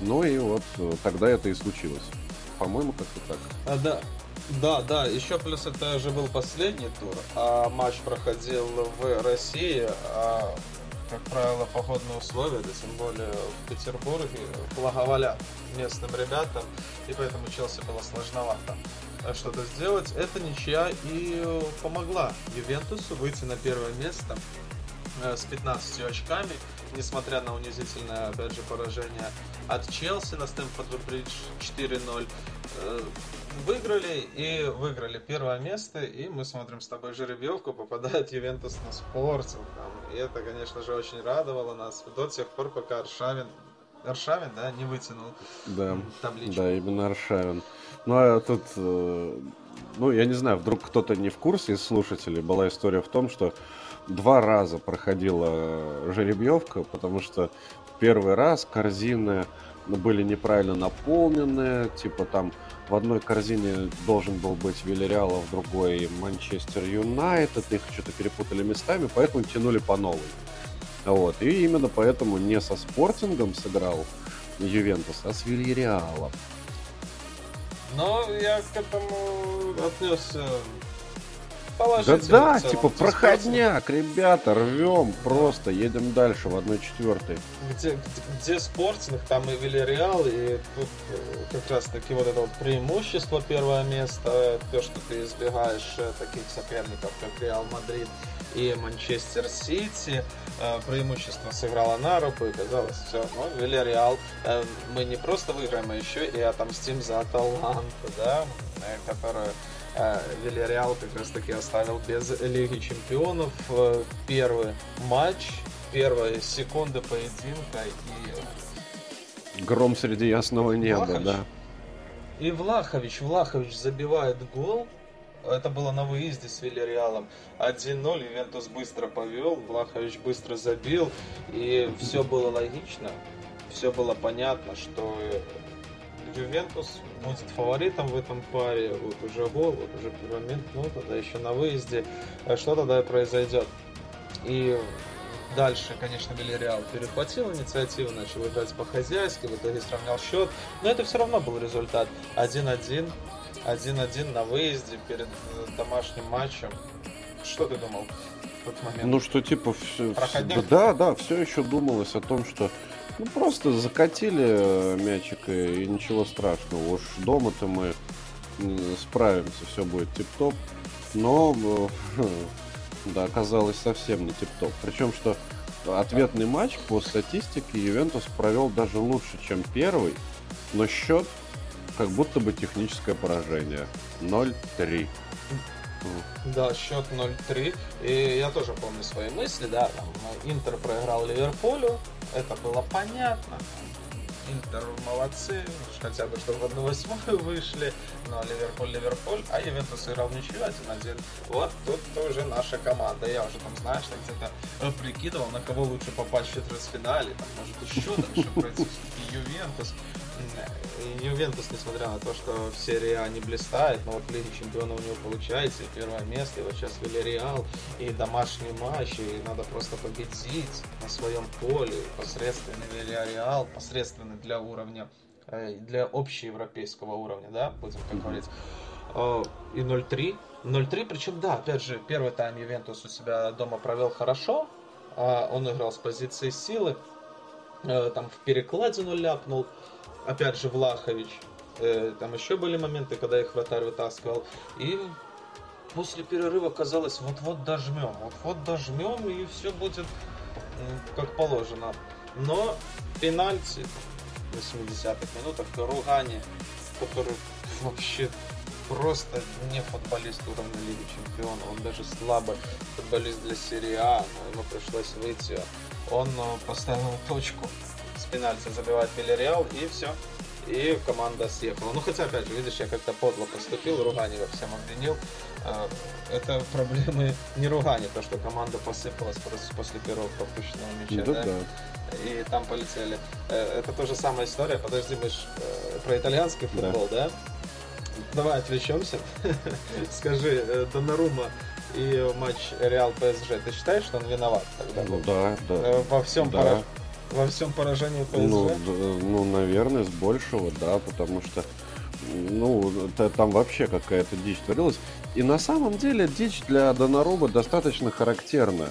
Ну и вот э, тогда это и случилось. По-моему, как-то так. А, да, да, да, еще плюс это же был последний тур, а матч проходил в России, а, как правило, погодные условия, да тем более в Петербурге, благоволят местным ребятам, и поэтому Челси было сложновато что-то сделать. Это ничья и помогла Ювентусу выйти на первое место э, с 15 очками, несмотря на унизительное, опять же, поражение от Челси на Стэнфорд-Бридж 4-0. Выиграли и выиграли первое место, и мы смотрим с тобой жеребьевку, попадает Ювентус на спортинг. И это, конечно же, очень радовало нас до тех пор, пока Аршавин Аршавин, да, не вытянул да, табличку. Да, именно Аршавин. Ну, а тут, э, ну, я не знаю, вдруг кто-то не в курсе из слушателей, была история в том, что два раза проходила жеребьевка, потому что первый раз корзины были неправильно наполнены, типа там в одной корзине должен был быть Вильяреал, а в другой Манчестер Юнайтед, их что-то перепутали местами, поэтому тянули по новой. Вот, и именно поэтому не со Спортингом сыграл Ювентус, а с Вильяреалом. Но я к этому отнесся да да, типа проходняк, ребята, рвем просто, едем дальше в 1-4. Где, где, спортинг, там и Вильяреал, и тут э, как раз таки вот это вот преимущество первое место, то, что ты избегаешь э, таких соперников, как Реал Мадрид и Манчестер Сити. Э, преимущество сыграло на руку, и казалось, все, ну, Вильяреал, мы не просто выиграем, а еще и отомстим за Аталанту, да, которая а Вильяреал как раз таки оставил без Лиги Чемпионов э, первый матч, первые секунды поединка и... Гром среди ясного неба, Влахович. да. И Влахович, Влахович забивает гол, это было на выезде с Вильяреалом. 1-0, Ювентус быстро повел, Влахович быстро забил, и все было логично, все было понятно, что Ювентус будет фаворитом в этом паре. Вот уже гол, вот уже первый момент, ну тогда еще на выезде. Э, что тогда и произойдет? И дальше, конечно, Вильяреал перехватил инициативу, начал играть по-хозяйски, в итоге сравнял счет. Но это все равно был результат 1-1. 1-1 на выезде перед э, домашним матчем. Что ты думал в тот момент? Ну что, типа, все, да, да, все еще думалось о том, что ну, просто закатили э, мячик и ничего страшного. Уж дома-то мы справимся, все будет тип-топ. Но, э, да, оказалось совсем не тип-топ. Причем, что ответный матч по статистике Ювентус провел даже лучше, чем первый, но счет как будто бы техническое поражение. 0-3. Да, счет 0-3. И я тоже помню свои мысли, да, там Интер проиграл Ливерпулю, это было понятно. Интер молодцы, хотя бы чтобы в 1-8 вышли, но Ливерпуль, Ливерпуль, а Ювентус сыграл в ничью 1-1. Вот тут уже наша команда. Я уже там, знаешь, так где-то прикидывал, на кого лучше попасть в четвертьфинале, там, может еще дальше пройти Ювентус. Ювентус, несмотря на то, что в серии А не блистает, но вот в Лиге Чемпионов у него получается, и первое место, и вот сейчас Вильяреал, и домашний матч, и надо просто победить на своем поле, посредственный Вильяреал, посредственный для уровня, э, для общеевропейского уровня, да, будем так говорить. Э, и 0-3, 0-3, причем, да, опять же, первый тайм Ювентус у себя дома провел хорошо, а он играл с позиции силы, там в перекладину ляпнул, опять же, Влахович. Э, там еще были моменты, когда их вратарь вытаскивал. И после перерыва казалось, вот-вот дожмем, вот-вот дожмем, и все будет как положено. Но пенальти в 80-х минутах Ругани, который вообще просто не футболист уровня Лиги Чемпионов, он даже слабый футболист для серии А, но ему пришлось выйти. Он э, поставил точку с пенальти забивает Вильяреал, и все. И команда съехала. Ну, хотя, опять же, видишь, я как-то подло поступил, Ругани во всем обвинил. А, это проблемы не Ругани, то, что команда посыпалась просто после первого пропущенного мяча, да? да? И там полетели. Э, это тоже самая история. Подожди, мы ж э, про итальянский футбол, да? да? Давай отвлечемся. Скажи, э, Донарума и матч Реал ПСЖ, ты считаешь, что он виноват тогда? Ну да, да. Во всем да. Пора во всем поражении ПСЖ? Ну, ну, наверное, с большего, да, потому что ну, там вообще какая-то дичь творилась. И на самом деле дичь для Донаруба достаточно характерна.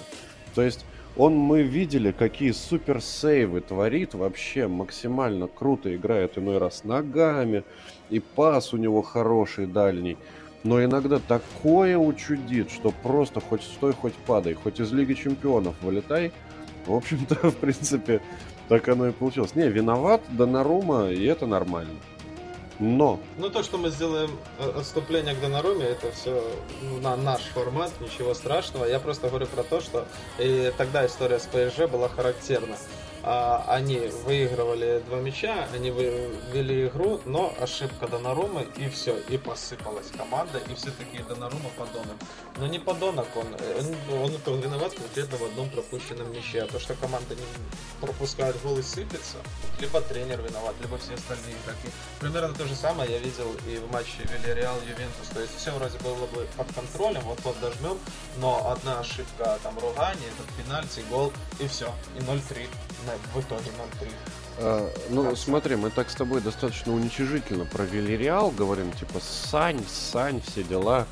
То есть он, мы видели, какие супер сейвы творит, вообще максимально круто играет иной раз ногами, и пас у него хороший, дальний. Но иногда такое учудит, что просто хоть стой, хоть падай, хоть из Лиги Чемпионов вылетай – в общем-то, в принципе, так оно и получилось. Не, виноват Донарума, и это нормально. Но... Ну, то, что мы сделаем э, отступление к Донаруме, это все на наш формат, ничего страшного. Я просто говорю про то, что и тогда история с ПСЖ была характерна. А, они выигрывали два мяча, они вели игру, но ошибка Донарумы, и все, и посыпалась команда, и все таки Донарума подонок. Но не подонок он, он, он это виноват конкретно в одном пропущенном мяче. А то, что команда не пропускает гол и сыпется, либо тренер виноват, либо все остальные игроки. Примерно то же самое я видел и в матче Вильяреал Ювентус. То есть все вроде было бы под контролем, вот-вот дожмем, но одна ошибка, там, ругание, этот пенальти, гол, и все, и 0-3 в итоге 0-3. А, ну, как смотри, мы так с тобой достаточно уничижительно про Вильяреал говорим, типа, Сань, Сань, все дела.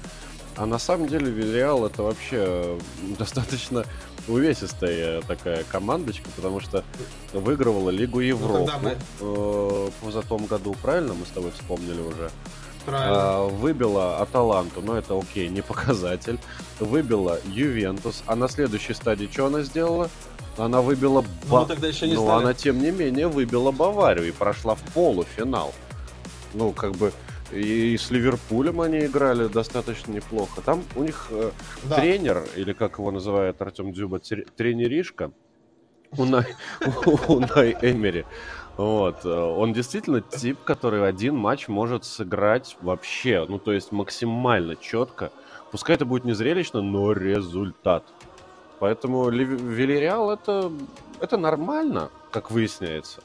А на самом деле Вильяреал это вообще достаточно увесистая такая командочка, потому что выигрывала Лигу ну, Европы ну, мы... э, в том году, правильно мы с тобой вспомнили уже? Правильно. А, выбила Аталанту, но это окей, не показатель. Выбила Ювентус, а на следующей стадии что она сделала? Она выбила... Ну, ба... тогда еще не Но она, тем не менее, выбила Баварию и прошла в полуфинал. Ну, как бы... И с Ливерпулем они играли достаточно неплохо. Там у них э, да. тренер, или как его называет Артем Дзюба, тренеришка, Унай, Унай Эмери. Вот. Э, он действительно тип, который один матч может сыграть вообще, ну, то есть максимально четко. Пускай это будет не зрелищно, но результат. Поэтому Вильяреал это, это нормально, как выясняется.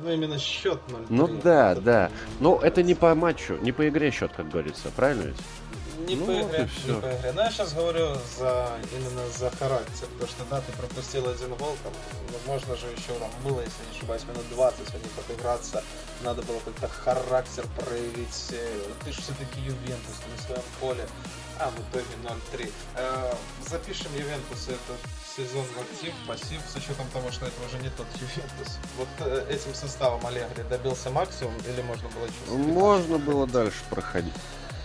Ну, именно счет 0 Ну да, да. Но это не по матчу, не по игре счет, как говорится, правильно ведь? Не ну, по игре, не по игре. Но я сейчас говорю за именно за характер. Потому что да, ты пропустил один гол, там, возможно же еще там было, если не ошибаюсь, минут 20, а не подыграться. Надо было как-то характер проявить. Ты же все-таки Ювентус на своем поле. А, в итоге 0-3. Э, запишем Ювентус этот сезон в актив, пассив, с учетом того, что это уже не тот Ювентус. Вот э, этим составом Аллегри добился максимум или можно было чувствовать? Можно было дальше проходить.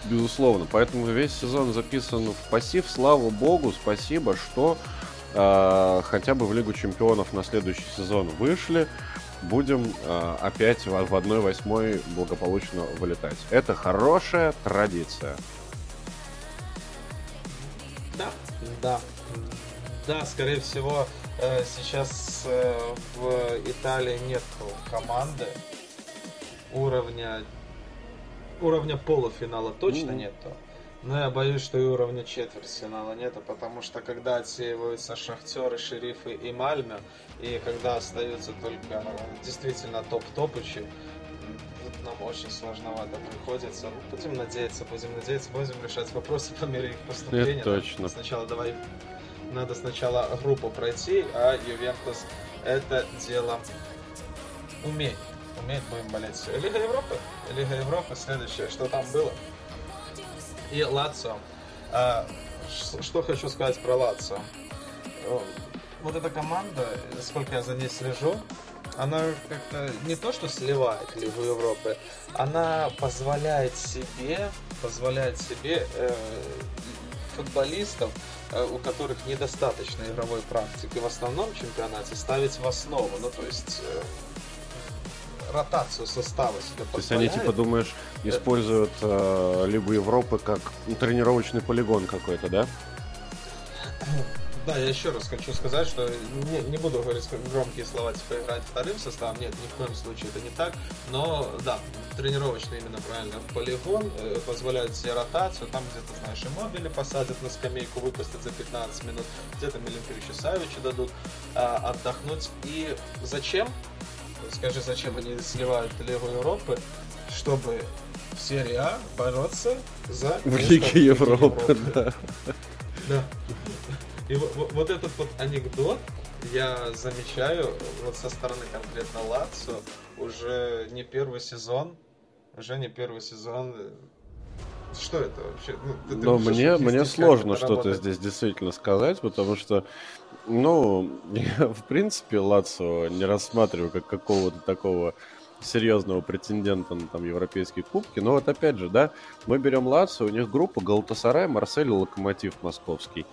Безусловно. Поэтому весь сезон записан в пассив. Слава богу, спасибо, что э, хотя бы в Лигу чемпионов на следующий сезон вышли. Будем э, опять в, в 1-8 благополучно вылетать. Это хорошая традиция. Да, да. Да, скорее всего, э, сейчас э, в Италии нет команды уровня уровня полуфинала точно mm-hmm. нету. Но я боюсь, что и уровня четвертьфинала нету, потому что когда отсеиваются шахтеры, шерифы и Мальме, и когда остаются только ну, действительно топ-топычи, нам очень сложновато приходится. Ну, будем надеяться, будем надеяться, будем решать вопросы по мере их поступления. Это точно. Сначала давай, надо сначала группу пройти, а Ювентус это дело умеет. Умеет, будем болеть. Лига Европы. Лига Европы, следующее, что там было. И Лацио. А, что хочу сказать про Лацио. Вот эта команда, сколько я за ней слежу, она как-то не то что сливает Лигу Европы, она позволяет себе, позволяет себе э, футболистов, э, у которых недостаточно игровой практики в основном чемпионате, ставить в основу. Ну, то есть э, ротацию состава себе То есть они, типа, думаешь, используют э, Лигу Европы как тренировочный полигон какой-то, да? Да, я еще раз хочу сказать, что не, не буду говорить громкие слова, типа играть вторым составом, нет, ни в коем случае это не так, но да, тренировочный именно правильно полигон, э, позволяет себе ротацию, там где-то, знаешь, и мобили посадят на скамейку, выпустят за 15 минут, где-то Милинковичу Савичу дадут э, отдохнуть. И зачем? Скажи, зачем они сливают Лигу Европы, чтобы в серии А бороться за в Лиге Европы, да. Да. И вот, вот этот вот анекдот я замечаю вот со стороны конкретно Лацо уже не первый сезон, уже не первый сезон. Что это вообще? Ну, ты, Но ты мне, мне сложно что-то здесь действительно сказать, потому что, ну, я, в принципе, Лацо не рассматриваю как какого-то такого серьезного претендента на там европейские кубки. Но вот опять же, да, мы берем Лацо, у них группа Галтасарай, Марсель Локомотив Московский.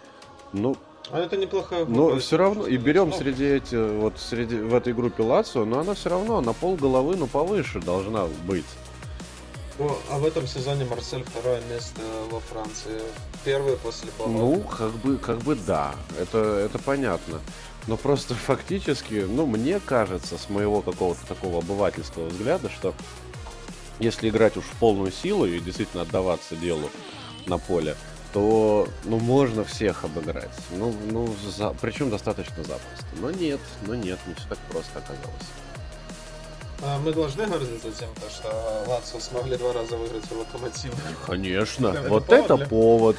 Ну, а это неплохая группа. Но все равно, и берем среди эти, вот среди, в этой группе Лацио, но она все равно на пол головы, ну, повыше должна быть. О, а в этом сезоне Марсель второе место во Франции. Первый после Баба. Ну, как бы, как бы да, это, это понятно. Но просто фактически, ну, мне кажется, с моего какого-то такого обывательского взгляда, что если играть уж в полную силу и действительно отдаваться делу на поле, то, ну, можно всех обыграть. Ну, ну за, причем достаточно запросто. Но нет, но нет, не все так просто оказалось. А мы должны гордиться тем, что Лацио смогли два раза выиграть у Локомотива. Конечно, это вот это повод.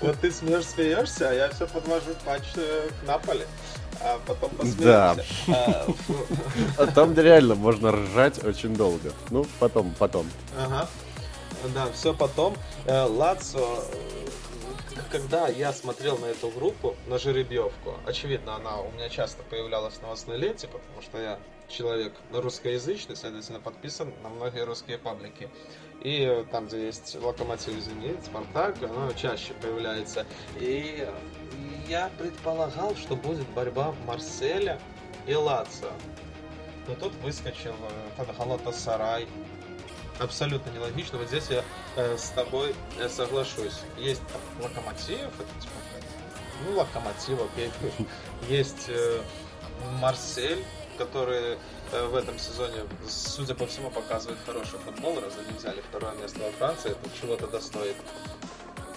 Вот ты смеешь, смеешься, а я все подвожу патч э, к Наполе. А потом посмеемся. Да. А, а там реально можно ржать очень долго. Ну, потом, потом. Ага. Да, все потом. Э, Лацо когда я смотрел на эту группу, на жеребьевку, очевидно, она у меня часто появлялась в новостной ленте, потому что я человек русскоязычный, следовательно, подписан на многие русские паблики. И там, где есть Локомотив, Зенит, Спартак, оно чаще появляется. И я предполагал, что будет борьба Марселя и Лацио. Но тут выскочил Танхалата Сарай, абсолютно нелогично. Вот здесь я э, с тобой э, соглашусь. Есть локомотив, это типа, ну, локомотив, окей. Есть э, Марсель, который э, в этом сезоне, судя по всему, показывает хороший футбол, раз они взяли второе место во Франции, это чего-то достоит.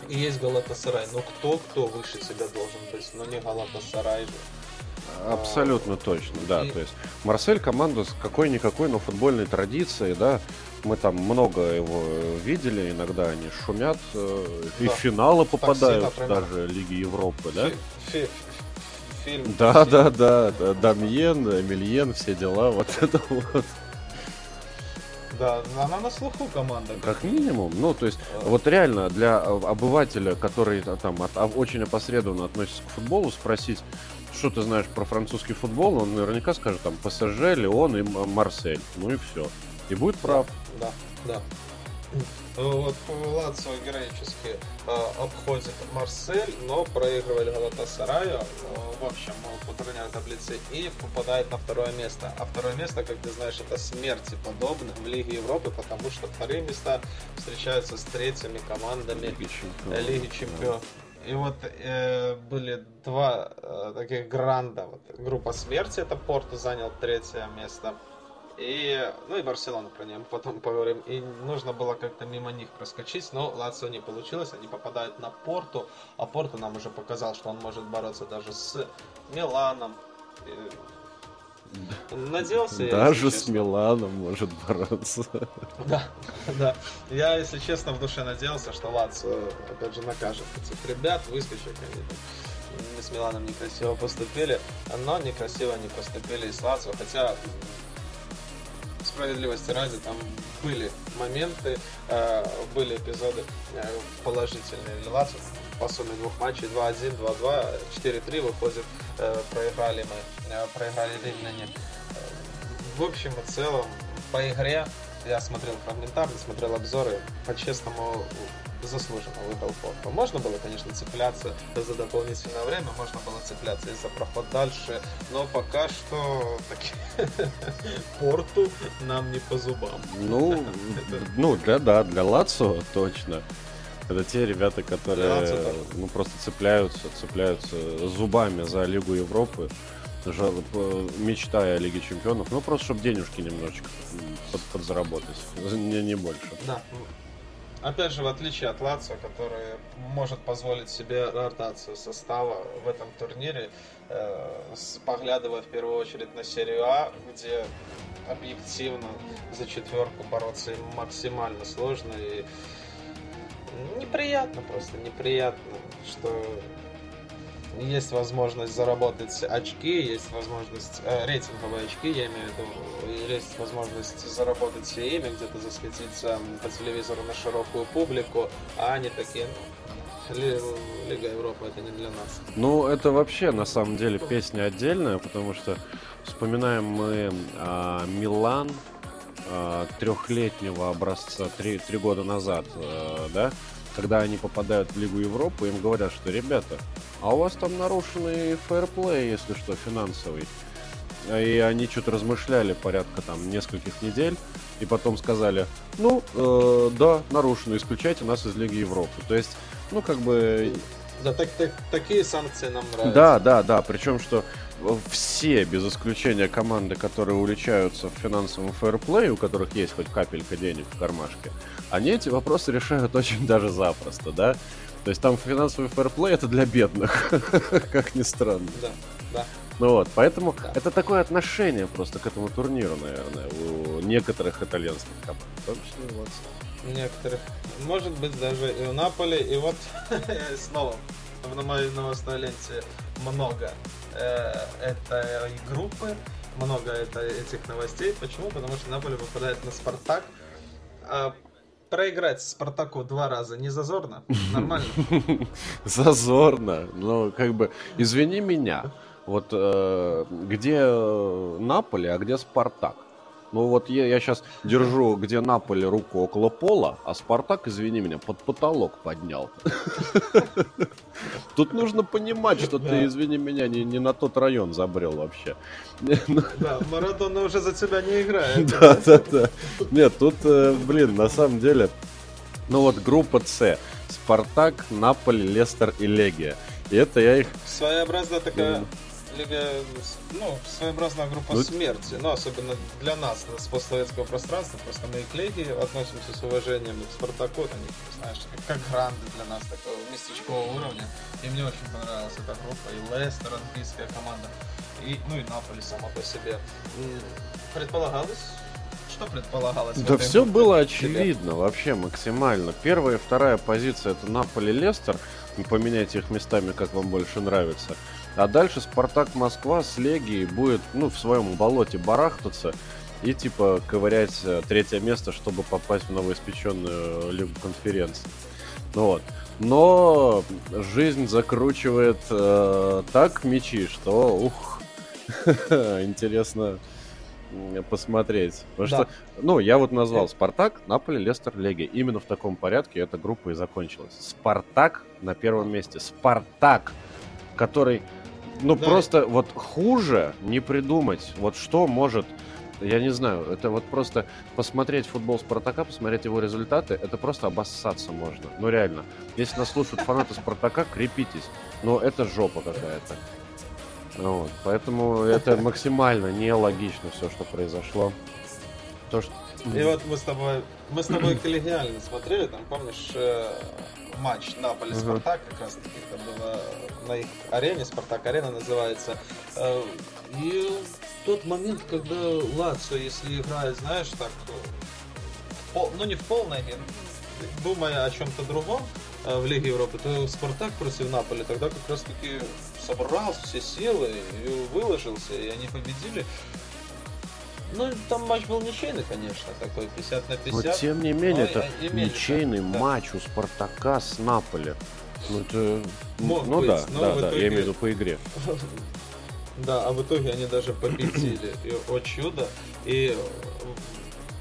И есть Галатасарай. Ну кто, кто выше себя должен быть? Но не Галатасарай же. Абсолютно точно, да. И... То есть Марсель команда с какой-никакой, но футбольной традицией, да. Мы там много его видели, иногда они шумят, э, да. и в финалы попадают Такси, даже Лиги Европы, да? Фи фильм. Да, да, да, да, Дамьен, Эмильен, все дела, вот это вот. Да, она на слуху команда. Как минимум. Ну, то есть, а. вот реально для обывателя, который там от, очень опосредованно относится к футболу, спросить, что ты знаешь про французский футбол, он наверняка скажет там ПСЖ, Леон и Марсель. Ну и все. И будет прав. Да, да. Вот Лацио героически э, обходит Марсель, но проигрывали Галатасараю э, в общем по турниру таблицы и попадает на второе место. А второе место, как ты знаешь, это смерти подобно в Лиге Европы, потому что вторые места встречаются с третьими командами Лиги Чемпионов. Лиги Чемпионов. И вот э, были два э, таких гранда. Вот, группа смерти, это Порту занял третье место. И, ну и Барселона про нее потом поговорим. И нужно было как-то мимо них проскочить, но Лацио не получилось. Они попадают на Порту, а Порту нам уже показал, что он может бороться даже с Миланом. Надеялся Даже я, с Миланом может бороться. Да, да. Я, если честно, в душе надеялся, что Лацио, опять же, накажет этих ребят, выскочек. Они там с Миланом некрасиво поступили, но некрасиво не поступили и с Лацио, хотя справедливости ради, там были моменты, э, были эпизоды э, положительные для Лацио по сумме двух матчей 2-1, 2-2, 4-3 выходит, э, проиграли мы, э, проиграли Римляне. В общем и целом, по игре я смотрел фрагментарно, смотрел обзоры, по-честному заслуженно выиграл Порто. Можно было, конечно, цепляться за дополнительное время, можно было цепляться и за проход дальше, но пока что Порту нам не по зубам. Ну, ну для, да, для Лацо точно. Это те ребята, которые ну, просто цепляются, цепляются зубами за Лигу Европы, мечтая о Лиге Чемпионов, ну просто чтобы денежки немножечко под, подзаработать, не, не больше. Да. Опять же, в отличие от Лацио, который может позволить себе ротацию состава в этом турнире, э, поглядывая в первую очередь на серию А, где объективно за четверку бороться максимально сложно и неприятно просто, неприятно, что есть возможность заработать очки, есть возможность, э, рейтинговые очки, я имею в виду, есть возможность заработать все имя, где-то засветиться по телевизору на широкую публику, а они такие, ну, Лига Европы это не для нас. Ну, это вообще на самом деле песня отдельная, потому что вспоминаем мы а, Милан, а, трехлетнего образца три, три года назад, а, да, когда они попадают в Лигу Европы, им говорят, что ребята, а у вас там нарушенный фэрплей, если что, финансовый. и они что-то размышляли порядка там нескольких недель, и потом сказали, ну, э, да, нарушено, исключайте нас из Лиги Европы. То есть, ну, как бы... Да, так, так, такие санкции нам нравятся. Да, да, да, причем, что все, без исключения команды, которые уличаются в финансовом фэрплее, у которых есть хоть капелька денег в кармашке, они эти вопросы решают очень даже запросто, да? То есть там финансовый фэрплей это для бедных, как ни странно. Да, да. Ну вот, поэтому да. это такое отношение просто к этому турниру, наверное, у некоторых итальянских команд, в том числе вот. Некоторых. Может быть, даже и у Наполи, и вот снова на новостной ленте много э, этой группы, много это, этих новостей. Почему? Потому что Наполи выпадает на Спартак. А проиграть Спартаку два раза не зазорно? Нормально? Зазорно. Ну, как бы, извини меня. Вот э, где Наполи, а где Спартак? Ну вот я, я сейчас держу, где Наполи руку около пола, а Спартак, извини меня, под потолок поднял. Тут нужно понимать, что ты, извини меня, не, на тот район забрел вообще. Да, Марадона уже за тебя не играет. Да, да, да. Нет, тут, э, блин, на самом деле, ну вот группа С. Спартак, Наполи, Лестер и Легия. И это я их... Своеобразная такая Лига, ну, своеобразная группа ну, смерти, ну, особенно для нас, с постсоветского пространства, просто мы к Лиге относимся с уважением, к Спартаку, они, знаешь, как, как гранды для нас, такого местечкового уровня, и мне очень понравилась эта группа, и Лестер, английская команда, и, ну, и Наполи сама по себе. Предполагалось, что предполагалось? Да все было очевидно, вообще максимально. Первая и вторая позиция это Наполи-Лестер. Поменяйте их местами, как вам больше нравится. А дальше Спартак Москва с Легией будет, ну, в своем болоте барахтаться и, типа, ковырять э, третье место, чтобы попасть в новоиспеченную Лигу конференции. Ну вот. Но жизнь закручивает э, так мечи, что, ух, интересно посмотреть. Потому да. что, ну, я вот назвал Спартак, Наполе, Лестер, Легия. Именно в таком порядке эта группа и закончилась. Спартак на первом месте. Спартак, который ну, да. просто вот хуже не придумать. Вот что может я не знаю, это вот просто посмотреть футбол Спартака, посмотреть его результаты, это просто обоссаться можно. Ну реально. Если нас слушают фанаты Спартака, крепитесь. Но это жопа какая-то. Вот. Поэтому это максимально нелогично все, что произошло. То, что... И вот мы с тобой, мы с тобой коллегиально смотрели, там, помнишь, э, матч Наполи-Спартак, как раз таки это было на их арене, Спартак-арена называется. Э, и тот момент, когда Лацио, если играет, знаешь, так, пол, ну не в полной, думая о чем-то другом э, в Лиге Европы, то Спартак против Наполи тогда как раз таки собрал все силы и выложился, и они победили. Ну, там матч был ничейный, конечно, такой 50 на 50. Но тем не менее, это ничейный да. матч у Спартака с Наполи. Ну, это... Мог ну быть, да, да, да, итоге... я имею в виду по игре. Да, а в итоге они даже победили. И, о чудо. И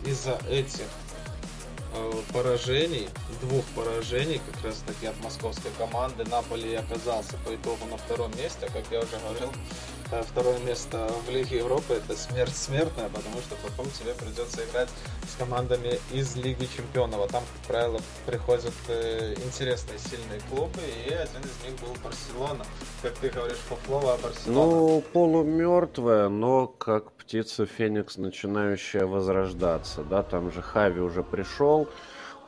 из-за этих э, поражений, двух поражений, как раз таки от московской команды, Наполи оказался по итогу на втором месте, как я уже говорил, Э, второе место в Лиге Европы это смерть смертная, потому что потом тебе придется играть с командами из Лиги Чемпионов. А там, как правило, приходят э, интересные, сильные клубы, и один из них был Барселона. Как ты говоришь, Фуфлова, Барселона. Ну, полумертвая, но как птица Феникс, начинающая возрождаться. Да, там же Хави уже пришел,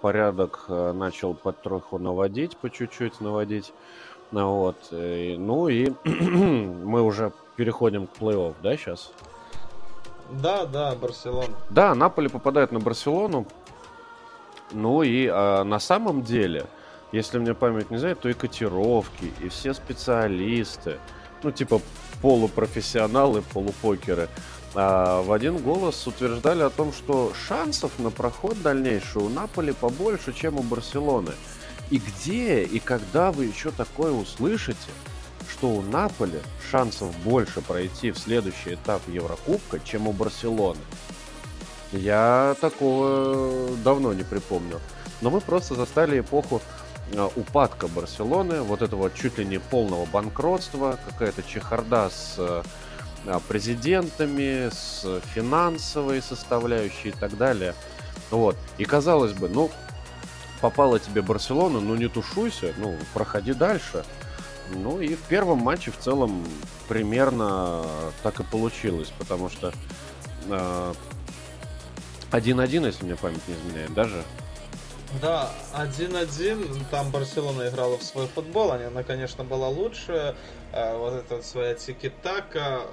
порядок э, начал потроху наводить, по чуть-чуть наводить. Вот. Ну и мы уже переходим к плей-офф, да, сейчас? Да, да, Барселона. Да, Наполи попадает на Барселону. Ну и а, на самом деле, если мне память не знает, то и котировки, и все специалисты, ну типа полупрофессионалы, полупокеры, а, в один голос утверждали о том, что шансов на проход дальнейший у Наполи побольше, чем у Барселоны. И где и когда вы еще такое услышите, что у Наполи шансов больше пройти в следующий этап Еврокубка, чем у Барселоны. Я такого давно не припомню. Но мы просто застали эпоху э, упадка Барселоны, вот этого чуть ли не полного банкротства, какая-то чехарда с а, президентами, с финансовой составляющей и так далее. Вот. И казалось бы, ну, попала тебе Барселона, ну не тушуйся, ну, проходи дальше. Ну и в первом матче в целом примерно так и получилось, потому что э, 1-1, если мне память не изменяет, даже. Да, 1-1, там Барселона играла в свой футбол, она, конечно, была лучше, э, вот эта вот своя тики-така,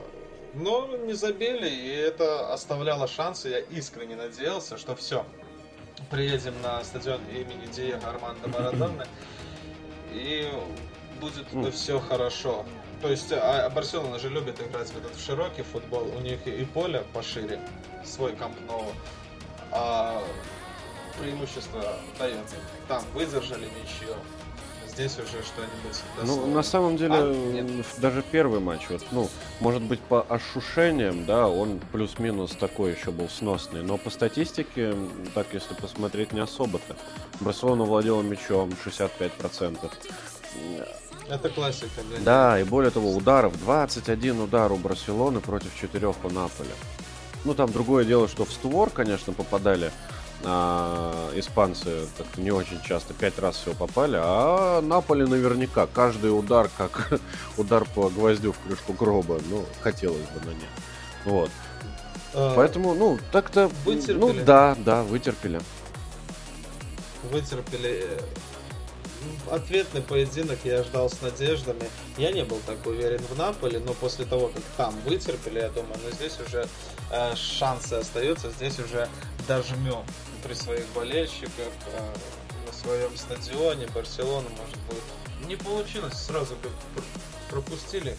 но не забили, и это оставляло шансы, я искренне надеялся, что все, приедем на стадион имени Диего Армандо Марадона, и будет mm. все хорошо. То есть а, а Барселона же любит играть в этот широкий футбол, у них и поле пошире, свой камп а преимущество дает. Там выдержали ничего. Здесь уже что-нибудь Ну, на самом деле, а, даже первый матч, вот, ну, может быть, по ощущениям, да, он плюс-минус такой еще был сносный, но по статистике, так, если посмотреть, не особо-то. Барселона владела мячом 65%. Это классика. Для да, и более того, ударов 21 удар у Барселоны против 4 у Наполя. Ну, там другое дело, что в створ, конечно, попадали а, испанцы как-то не очень часто, пять раз всего попали, а Наполи наверняка каждый удар как удар по гвоздю в крышку гроба, ну, хотелось бы, но нет. Вот. А, Поэтому, ну, так-то... Вытерпели? Ну, да, да, вытерпели. Вытерпели ответный поединок я ждал с надеждами. Я не был так уверен в Наполе, но после того, как там вытерпели, я думаю, ну здесь уже э, шансы остаются, здесь уже дожмем при своих болельщиках э, на своем стадионе. Барселона, может быть, не получилось, сразу как пропустили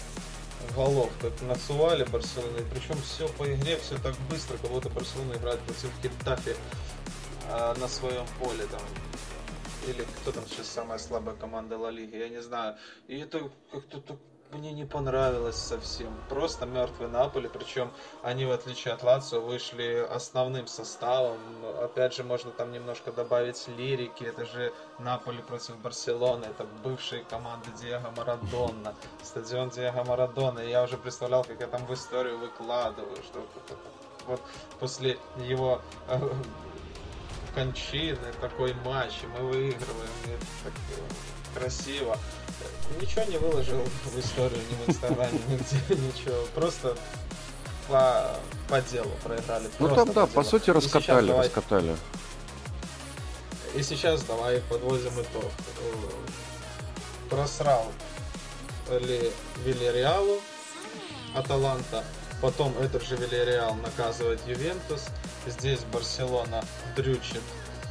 голов, как насували Барселону, причем все по игре, все так быстро, как будто Барселона играет против Хитафи э, на своем поле, там или кто там сейчас самая слабая команда Ла Лиги, я не знаю. И это как-то мне не понравилось совсем. Просто мертвый Наполи, причем они, в отличие от Лацио, вышли основным составом. Опять же, можно там немножко добавить лирики. Это же Наполи против Барселоны. Это бывшие команды Диего Марадона. Стадион Диего Марадона. И я уже представлял, как я там в историю выкладываю, что вот после его э, кончины, такой матч, и мы выигрываем, и так э, красиво. Ничего не выложил в историю, ни в Инстаграме, нигде, ничего. Просто по, по делу проиграли. Ну там, да, по, по сути, раскатали, давай... раскатали. И сейчас давай подводим итог. Просрал ли Вильяреалу Аталанта, потом этот же Вильяреал наказывает Ювентус, Здесь Барселона дрючит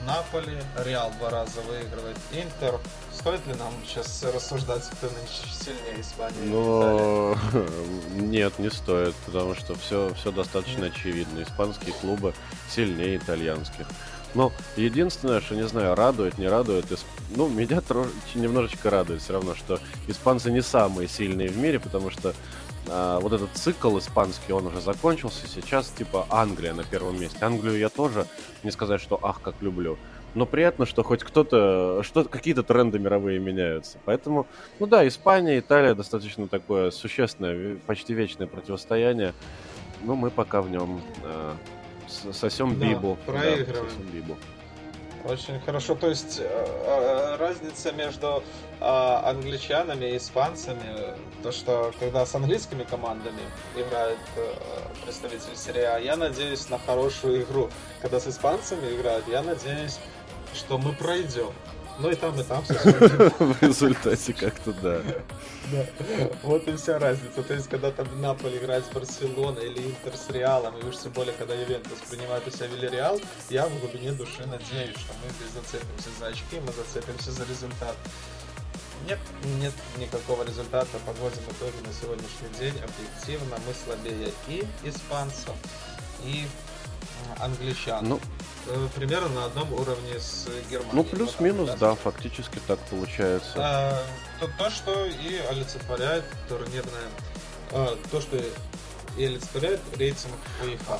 Наполи, Реал два раза выигрывает Интер. Стоит ли нам сейчас рассуждать, кто нынче сильнее Испании? Ну, нет, не стоит, потому что все, все достаточно нет. очевидно. Испанские клубы сильнее итальянских. Но единственное, что, не знаю, радует, не радует, ну, меня немножечко радует все равно, что испанцы не самые сильные в мире, потому что а, вот этот цикл испанский, он уже закончился. Сейчас типа Англия на первом месте. Англию я тоже не сказать, что ах, как люблю. Но приятно, что хоть кто-то, что какие-то тренды мировые меняются. Поэтому, ну да, Испания, Италия достаточно такое существенное, почти вечное противостояние. Но мы пока в нем э, сосем да, бибу. Проигрываем. Да, сосем бибу. Очень хорошо. То есть э, э, разница между а, англичанами и испанцами, то что когда с английскими командами играет э, представитель А, я надеюсь на хорошую игру. Когда с испанцами играют, я надеюсь, что мы пройдем. Ну и там, и там все В результате как-то да. Вот и вся разница. То есть, когда там Наполи играет с Барселоной или Интер с Реалом, и уж тем более, когда Ювентус принимает у себя Вильяреал, я в глубине души надеюсь, что мы здесь зацепимся за очки, мы зацепимся за результат. Нет, нет никакого результата. Подводим итоги на сегодняшний день. Объективно мы слабее и испанцев, и англичан. Ну, примерно на одном уровне с Германией. Ну, плюс-минус, да, фактически так получается. А, то, то, что и олицетворяет турнирное... А, то, что и олицетворяет рейтинг УЕФА.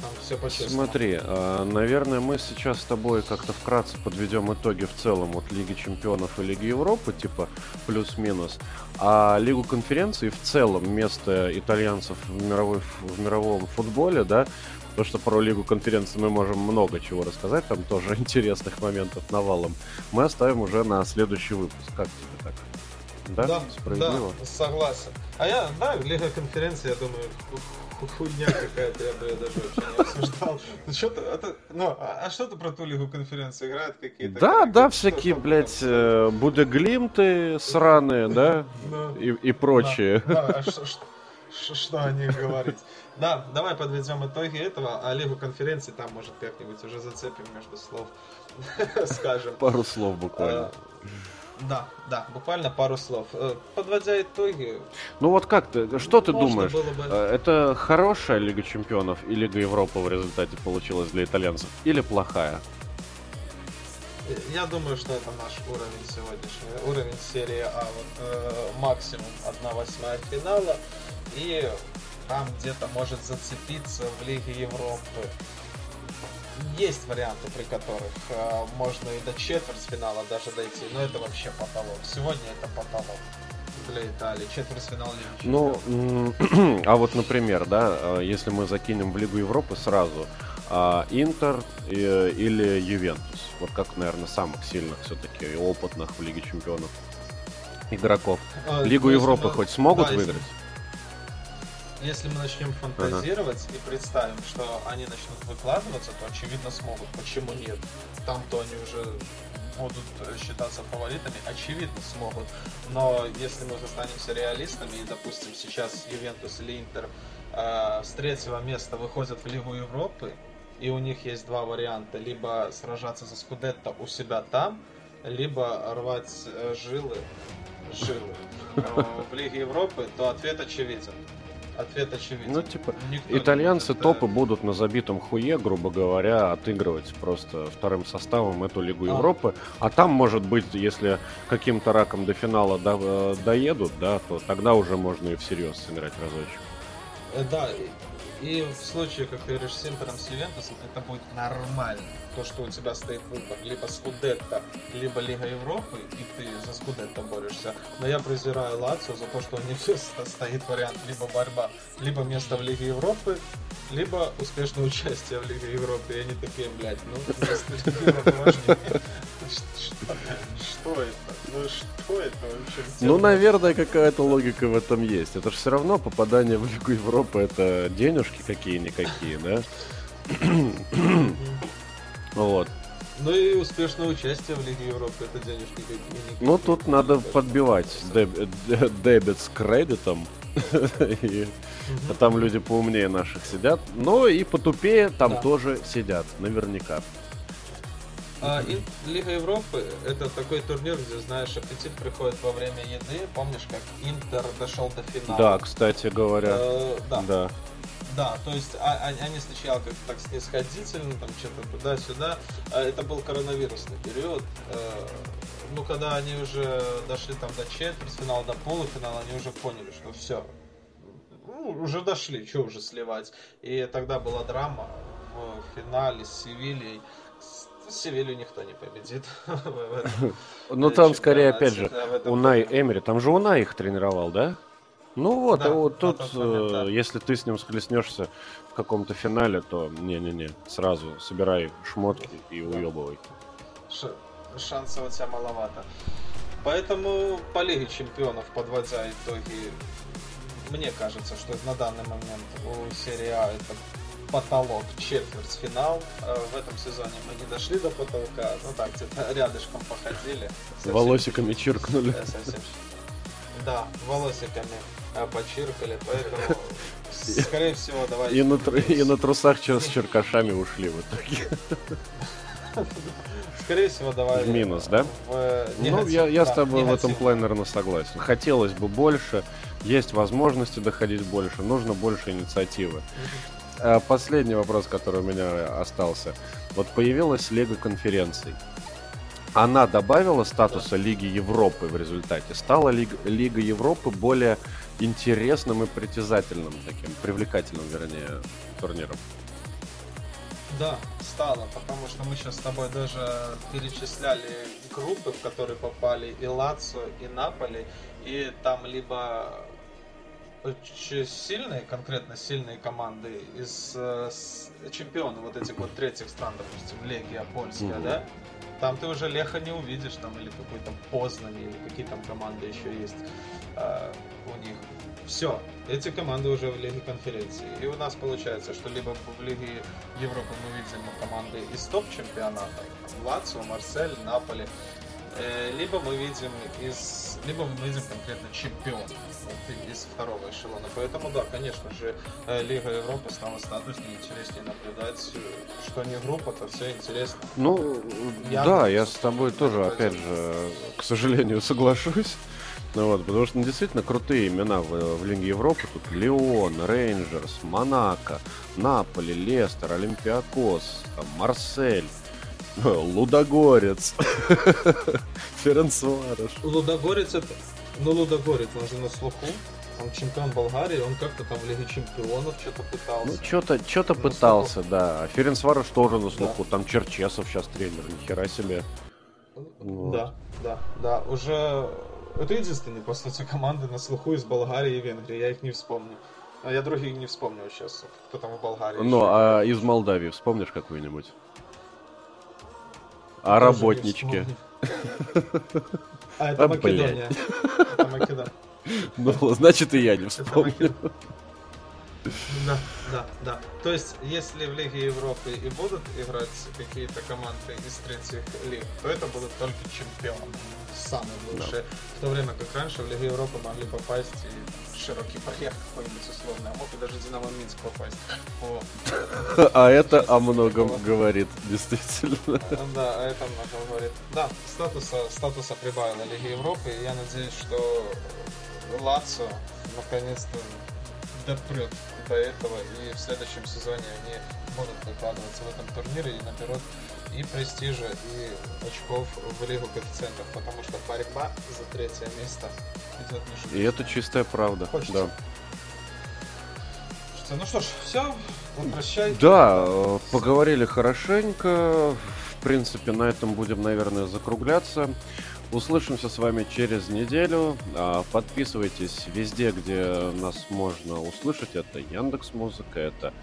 Там все по-честному. Смотри, а, наверное, мы сейчас с тобой как-то вкратце подведем итоги в целом от Лиги Чемпионов и Лиги Европы, типа плюс-минус. А Лигу конференций в целом место итальянцев в, мировой, в мировом футболе, да, то, что про Лигу конференции мы можем много чего рассказать, там тоже интересных моментов навалом, мы оставим уже на следующий выпуск. Как тебе так? Да, да, справедливо? Да, согласен. А я, да, Лига конференции, я думаю, хуйня какая-то, я бы ее даже вообще не обсуждал. Ну, что ты, это, ну, а, а что ты про ту Лигу конференции играет какие-то? Да, да, всякие, блядь, э, будеглимты сраные, да, и, и прочее. Да. А что, что, что о них говорить? Да, давай подведем итоги этого, а Лигу конференции там, может, как-нибудь уже зацепим между слов, скажем. Пару слов буквально. А, да, да, буквально пару слов. Э, подводя итоги. Ну вот как ты, что ты думаешь? Бы... Э, это хорошая Лига Чемпионов и Лига Европы в результате получилась для итальянцев? Или плохая? Я думаю, что это наш уровень сегодняшний. Уровень серии А. Вот э, максимум 1 восьмая финала. И там где-то может зацепиться в Лиге Европы есть варианты, при которых э, можно и до четвертьфинала даже дойти, но это вообще потолок. Сегодня это потолок для Италии, четвертьфинал Лиги Ну, а вот, например, да, э, если мы закинем в Лигу Европы сразу, а, Интер или Ювентус, вот как, наверное, самых сильных все-таки и опытных в Лиге Чемпионов игроков. А, Лигу Европы хоть смогут да, выиграть? Если мы начнем фантазировать ага. и представим, что они начнут выкладываться, то очевидно смогут. Почему нет? Там-то они уже будут считаться фаворитами, очевидно смогут. Но если мы останемся реалистами, и, допустим, сейчас Ювентус или Интер э, с третьего места выходят в Лигу Европы, и у них есть два варианта. Либо сражаться за Скудетто у себя там, либо рвать э, жилы, жилы э, в Лиге Европы, то ответ очевиден. Ответ очевиден. Ну, типа, Никто итальянцы может, топы будут на забитом хуе, грубо говоря, отыгрывать просто вторым составом эту Лигу а. Европы. А там, может быть, если каким-то раком до финала до, э, доедут, да, то тогда уже можно и всерьез сыграть разочек. Э, да, и в случае, как ты говоришь, с Интером, с Ювентусом, это будет нормально. То, что у тебя стоит выбор либо Скудетто, либо Лига Европы, и ты за Скудетто борешься. Но я презираю Лацио за то, что у них стоит вариант либо борьба, либо место в Лиге Европы, либо успешное участие в Лиге Европы. И они такие, блядь, ну, что это? Ну что это вообще? Ну, наверное, какая-то логика в этом есть. Это же все равно попадание в Лигу Европы это денежки какие-никакие, да? Вот. Ну и успешное участие в Лиге Европы, это денежки какие-никакие. Ну, тут надо подбивать дебет с кредитом. А там люди поумнее наших сидят. Но и потупее там тоже сидят, наверняка. А, и, Лига Европы это такой турнир, где, знаешь, аппетит приходит во время еды. Помнишь, как Интер дошел до финала? Да, кстати говоря. Э, да. да. Да, то есть а, а, они сначала как так снисходительно, там что-то туда-сюда. А это был коронавирусный период. Э, ну, когда они уже дошли там до четвертьфинала, до полуфинала, они уже поняли, что все, ну, уже дошли, что уже сливать. И тогда была драма в финале с Севильей. Севилью никто не победит. Ну там скорее, опять же, Унай Эмери, там же Унай их тренировал, да? Ну вот, да, вот тут, момент, да. Э, если ты с ним схлестнешься в каком-то финале, то не-не-не, сразу собирай шмотки и уебывай. Ш- шансов у тебя маловато. Поэтому по Лиге Чемпионов, подводя итоги, мне кажется, что на данный момент у серии А это потолок, четвертьфинал. Э, в этом сезоне мы не дошли до потолка, ну так, где-то рядышком походили. Совсем волосиками чиркнули. Совсем, да, волосиками э, почиркали, поэтому, скорее всего, давайте... И на, и на трусах с черкашами ушли в итоге. Скорее всего, давай... В минус, да? В... Ну, я, я да, с тобой негатив. в этом плане, наверное, согласен. Хотелось бы больше, есть возможности доходить больше, нужно больше инициативы. А последний вопрос, который у меня остался. Вот появилась Лига конференций. Она добавила статуса Лиги Европы в результате. Стала Лига, Лига Европы более интересным и притязательным таким, привлекательным, вернее, турниром. Да, стало, потому что мы сейчас с тобой даже перечисляли группы, в которые попали и Лацо, и Наполи, и там либо очень сильные, конкретно сильные команды из э, чемпионов вот этих вот третьих стран, допустим, Легия Польская, mm-hmm. да? Там ты уже Леха не увидишь, там или какой-то Познань, или какие там команды еще есть э, у них. Все, эти команды уже в Лиге конференции. И у нас получается, что либо в Лиге Европы мы видим команды из топ-чемпионата, Лацио, Марсель, Наполи, э, либо мы видим из, либо мы видим конкретно чемпион вот, из второго эшелона. Поэтому да, конечно же, э, Лига Европы стала статуснее, интереснее наблюдать, что не группа, то все интересно. Ну, я да, я с тобой тоже, опять же, к сожалению, соглашусь. Ну вот, потому что ну, действительно крутые имена в, в Лиге Европы. Тут Леон, Рейнджерс, Монако, Наполи, Лестер, Олимпиакос, там, Марсель. Лудогорец. Ференцварыш. Лудогорец это... Ну, Лудогорец, он же на слуху. Он чемпион Болгарии, он как-то там в Лиге Чемпионов что-то пытался. Ну, что-то что пытался, слуху. да. А Ференцварош тоже на слуху. Да. Там Черчесов сейчас тренер, нихера себе. Вот. Да, да, да. Уже это единственные, по сути, команды на слуху из Болгарии и Венгрии. Я их не вспомню. А я других не вспомню сейчас, кто там в Болгарии. Ну, а из Молдавии вспомнишь какую-нибудь? А работнички? А, это а, Македония. Это Македония. Ну, значит, и я не вспомню. Да, да, да. То есть, если в Лиге Европы и будут играть какие-то команды из третьих лиг, то это будут только чемпионы, самые лучшие. Да. В то время как раньше в Лиге Европы могли попасть и широкий проект какой-нибудь условный, а мог и даже Динамо Минск попасть. О. А это о многом говорит, действительно. Да, а это много говорит. Да, статуса, статуса прибавила Лиги Европы, и я надеюсь, что Лацо наконец-то допрет до этого, и в следующем сезоне они будут выкладываться в этом турнире и наберут и престижа, и очков в Лигу коэффициентов, потому что борьба за третье место идет не И это чистая правда, Хочется. да. Ну что ж, все, прощай. Да, э, поговорили хорошенько. В принципе, на этом будем, наверное, закругляться. Услышимся с вами через неделю. А, подписывайтесь везде, где нас можно услышать. Это Яндекс Музыка, это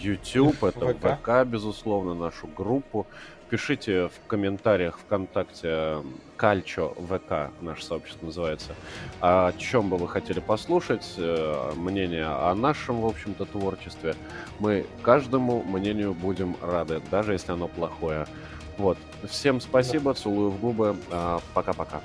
YouTube, это ВК, безусловно, нашу группу. Пишите в комментариях ВКонтакте Кальчо ВК, наше сообщество называется, о чем бы вы хотели послушать, э, мнение о нашем, в общем-то, творчестве. Мы каждому мнению будем рады, даже если оно плохое. Вот. Всем спасибо, да. целую в губы. А, пока-пока.